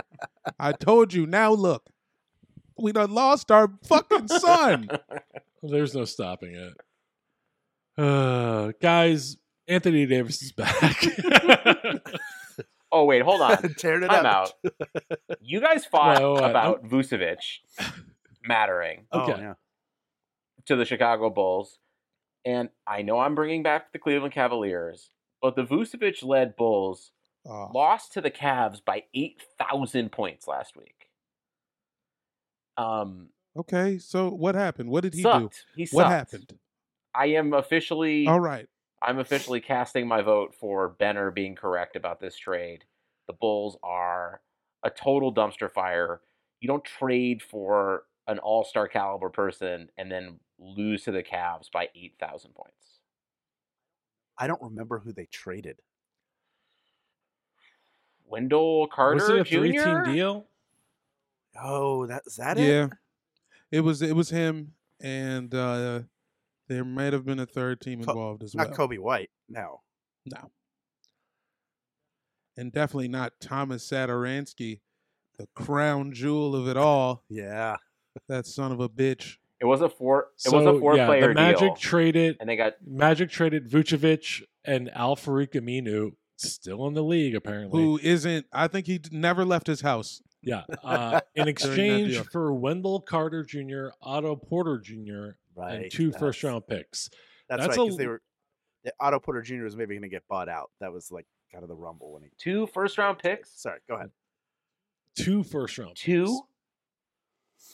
I told you. Now look. We done lost our fucking son. [LAUGHS] There's no stopping it. Uh, [SIGHS] guys, Anthony Davis is back. oh wait, hold on. Tear it Time up. out. You guys fought Wait, wait, wait. about Vucevic mattering Oh, Okay. yeah. To the Chicago Bulls, and I know I'm bringing back the Cleveland Cavaliers, but the Vucevic-led Bulls Oh, lost to the Cavs by eight thousand points last week. Um, okay, so what happened? What did he do? sucked. He What sucked. happened? I am officially. All right. I'm officially casting my vote for Benner being correct about this trade. The Bulls are a total dumpster fire. You don't trade for an all star caliber person and then lose to the Cavs by 8,000 points. I don't remember who they traded. Wendell Carter was it a Jr. three-team deal? Oh, that is that it? Yeah. It was it was him and uh there might have been a third team Co- involved as well. Not Coby White. No. No. And definitely not Thomas Satoransky, the crown jewel of it all. Yeah. That son of a bitch. It was a four. It So, was a four yeah, player the Magic deal, traded and they got Magic traded Vucevic and Al-Farouq Aminu, still in the league apparently. Who isn't I think he d- never left his house. Yeah, [LAUGHS] uh, in exchange for Wendell Carter Jr., Otto Porter Jr., Right. and two first-round picks. That's, that's right. a- Because they were. the Otto Porter Jr. was maybe going to get bought out. That was like kind of the rumble when he. two first round picks. Sorry. Go ahead. Two first round. Two. Picks.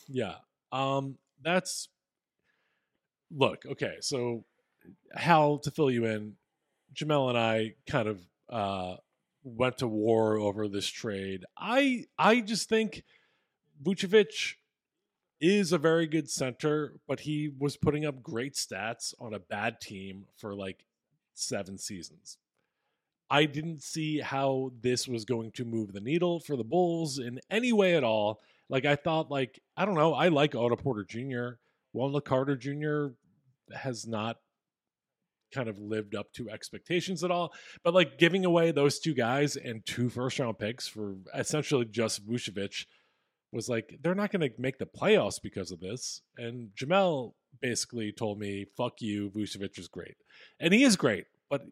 Yeah. Um. That's. Look. Okay. So, Hal, to fill you in, Jamel and I kind of uh went to war over this trade. I I just think Vucevic is a very good center, but he was putting up great stats on a bad team for like seven seasons. I didn't see how this was going to move the needle for the Bulls in any way at all. Like I thought, like I don't know, I like Otto Porter Jr. Wendell Carter Jr. has not kind of lived up to expectations at all. But like giving away those two guys and two first round picks for essentially just Vucevic was like they're not going to make the playoffs because of this. And Jamel basically told me, "Fuck you, Vucevic is great," and he is great. But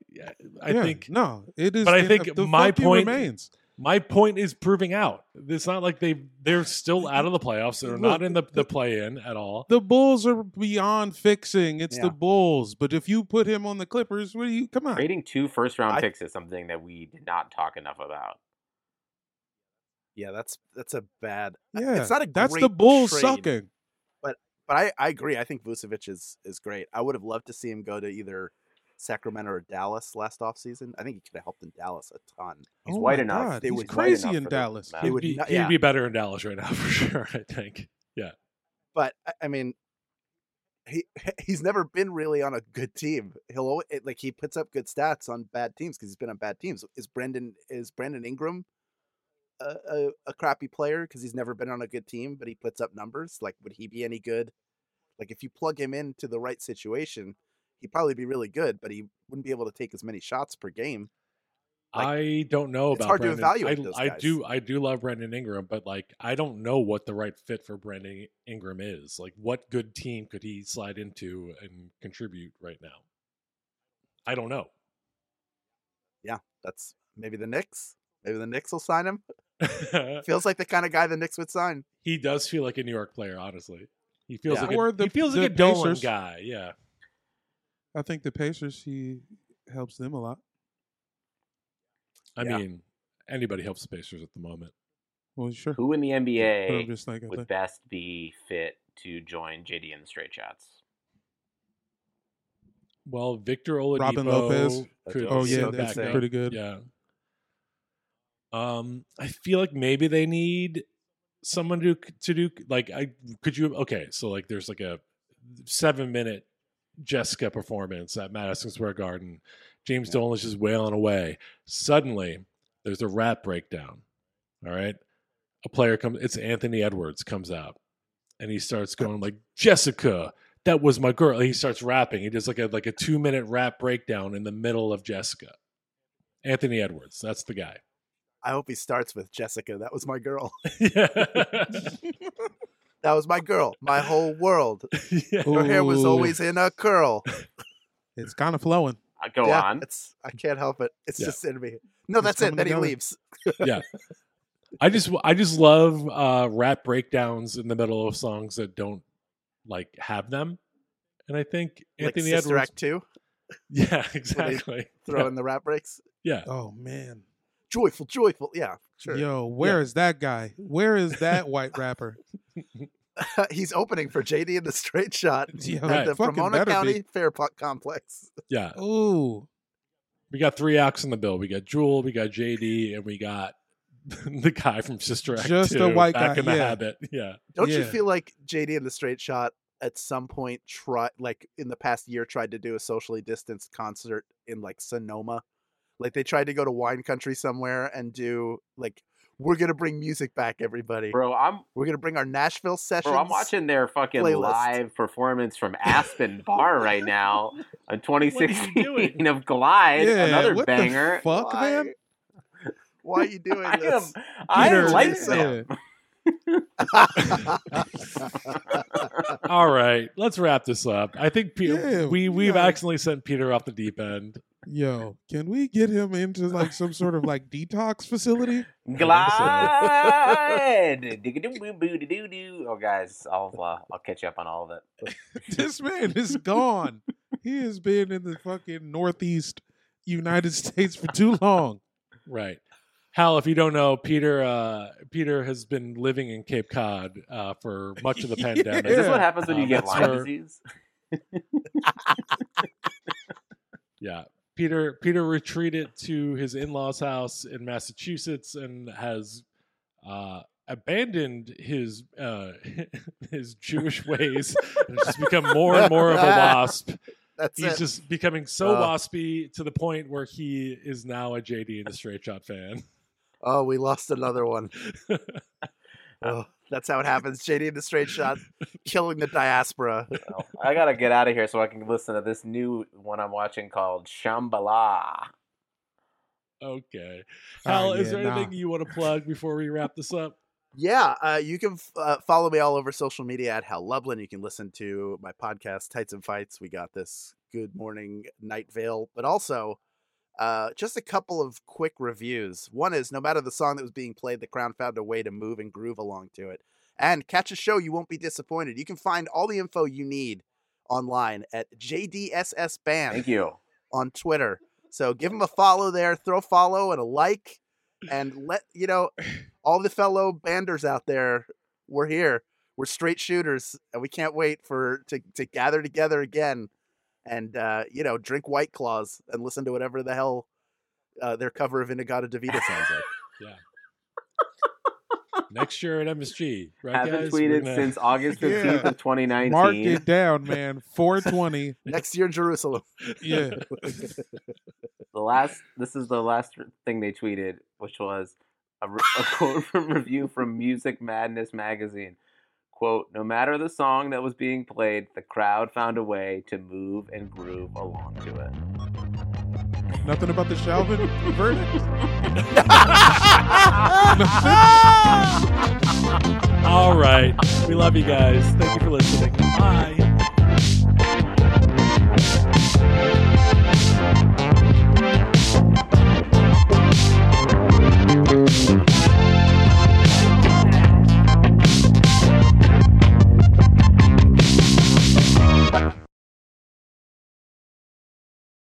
I Yeah, think no, it is But I think my point- remains. My point is proving out. It's not like they they're still out of the playoffs. They're not in the, the play in at all. The Bulls are beyond fixing. It's Yeah. the Bulls. But if you put him on the Clippers, what do you come on? Trading two first round I- picks is something that we did not talk enough about. Yeah, that's that's a bad. Yeah, it's not a. that's the Bulls trade, sucking. But but I I agree. I think Vucevic is is great. I would have loved to see him go to either Sacramento or Dallas last offseason. I think he could have helped in Dallas a ton. He's Oh white enough. God, They He's crazy in Dallas. He He'd be, not- he'd be better in Dallas right now [LAUGHS] for sure. I think. Yeah. But I- mean, he [LAUGHS] he's never been really on a good team. He'll always, like he puts up good stats on bad teams because he's been on bad teams. Is Brendan is Brandon Ingram a, a, a crappy player because he's never been on a good team, but he puts up numbers? Like, would he be any good? Like, if you plug him into the right situation, he'd probably be really good, but he wouldn't be able to take as many shots per game. Like, I don't know it's about hard to evaluate I, those I do I do love Brandon Ingram, but like I don't know what the right fit for Brandon Ingram is. Like what good team could he slide into and contribute right now? I don't know. Yeah, that's maybe the Knicks. Maybe the Knicks will sign him. [LAUGHS] Feels like the kind of guy the Knicks would sign. he does feel like a New York player, honestly. He feels Yeah. like Or a, the- he feels the like a Dolan Pacers. guy. Yeah. I think the Pacers he helps them a lot. I Yeah. mean, anybody helps the Pacers at the moment. Well, sure. Who in the But I'm NBA just like, I would think- best be fit to join JD and the Straight Shots? Well, Victor Oladipo Robin Lopez. Could oh yeah, sit that's back up. pretty good. Yeah. Um, I feel like maybe they need someone to to do like I could you okay so like there's like a seven minute Jessica performance at Madison Square Garden. James Yeah. Dolan is just wailing away. Suddenly, there's a rap breakdown. All right, a player comes. It's Anthony Edwards comes out, and he starts going like Jessica. That was my girl. He starts rapping. He does like a like a two minute rap breakdown in the middle of Jessica. Anthony Edwards, that's the guy. I hope he starts with Jessica. That was my girl. yeah. [LAUGHS] [LAUGHS] [LAUGHS] That was my girl, my whole world. [LAUGHS] yeah. Her hair was always in a curl. [LAUGHS] It's kind of flowing. I Go yeah, on. It's I can't help it. It's Yeah. just in me. No, It's that's it. Then he together. leaves. [LAUGHS] yeah. I just I just love uh rap breakdowns in the middle of songs that don't like have them. And I think Like Anthony Sister Edwards Act two, Yeah, exactly. throw in the rap breaks. Yeah. Oh man. Joyful, joyful. Yeah, sure. Yo, where is that guy? Where is that white rapper? [LAUGHS] He's opening for JD in the straight shot [LAUGHS] Yo, at Right. the fucking Pomona County be. Fair Po- Complex. [LAUGHS] Yeah. Ooh. We got three acts in the bill. We got Jewel, we got JD, and we got the guy from Sister Act Just a white back guy, in the yeah. habit. Yeah. Don't you feel like JD in the straight shot at some point tried, like in the past year, tried to do a socially distanced concert in like Sonoma? Like they tried to go to wine country somewhere and do like, we're gonna bring music back, everybody. Bro, I'm We're gonna bring our Nashville sessions. bro, I'm watching their fucking playlist. live performance from Aspen [LAUGHS] Bar right now on 2016 of Glide, Yeah, another what the banger. fuck, Why? man? Why are you [LAUGHS] doing I am, this? I Peter, like yeah. them. [LAUGHS] All right. Let's wrap this up. I think Pe- Yeah, we we've yeah. accidentally sent Peter off the deep end. Yo, can we get him into like some sort of like detox facility? [LAUGHS] Glide. Oh, guys, I'll uh, I'll catch you up on all of it. [LAUGHS] [LAUGHS] this man is gone. He has been in the fucking northeast United States for too long. Right. Hal, if you don't know, Peter uh, Peter has been living in Cape Cod uh, for much of the Yeah. pandemic. Is this Yeah. what happens when you Uh, get Lyme where- disease? Yeah. Peter Peter retreated to his in-laws' house in Massachusetts and has uh, abandoned his uh, [LAUGHS] his Jewish [LAUGHS] ways and just become more and more of a [LAUGHS] wasp. That's He's it. just becoming so Uh. waspy to the point where he is now a JD and the Straight Shot fan. Oh, we lost another one. oh, that's how it happens. JD in the straight shot, [LAUGHS] killing the diaspora. [LAUGHS] Well, I gotta get out of here so I can listen to this new one I'm watching called Shambhala. Okay. Hal, is yeah, there nah. anything you want to plug before we wrap this up? Yeah, uh, you can f- uh, follow me all over social media at Hal Lublin. You can listen to my podcast, Tights and Fights. We got this Good Morning Night Vale, but also uh, just a couple of quick reviews. One is no matter the song that was being played, the crown found a way to move and groove along to it. And catch a show, you won't be disappointed. You can find all the info you need online at JDSS Band Thank you. on Twitter. So give them a follow there, throw a follow and a like, and let you know [LAUGHS] all the fellow banders out there. We're here. We're straight shooters, and we can't wait for to to gather together again, and uh, you know drink White Claws and listen to whatever the hell uh, their cover of In-A-Gadda [LAUGHS] Da-Vida sounds like. yeah. Next year at MSG, right, Haven't guys? Tweeted gonna- since August 15th [LAUGHS] Yeah. of 2019. Mark it down, man. 420. [LAUGHS] Next year in Jerusalem. Yeah. the last this is the last thing they tweeted which was a, re- a quote from review from music madness magazine quote no matter the song that was being played the crowd found a way to move and groove along to it Nothing about the Chauvin [LAUGHS] verdict. All right. We love you guys. Thank you for listening. Bye.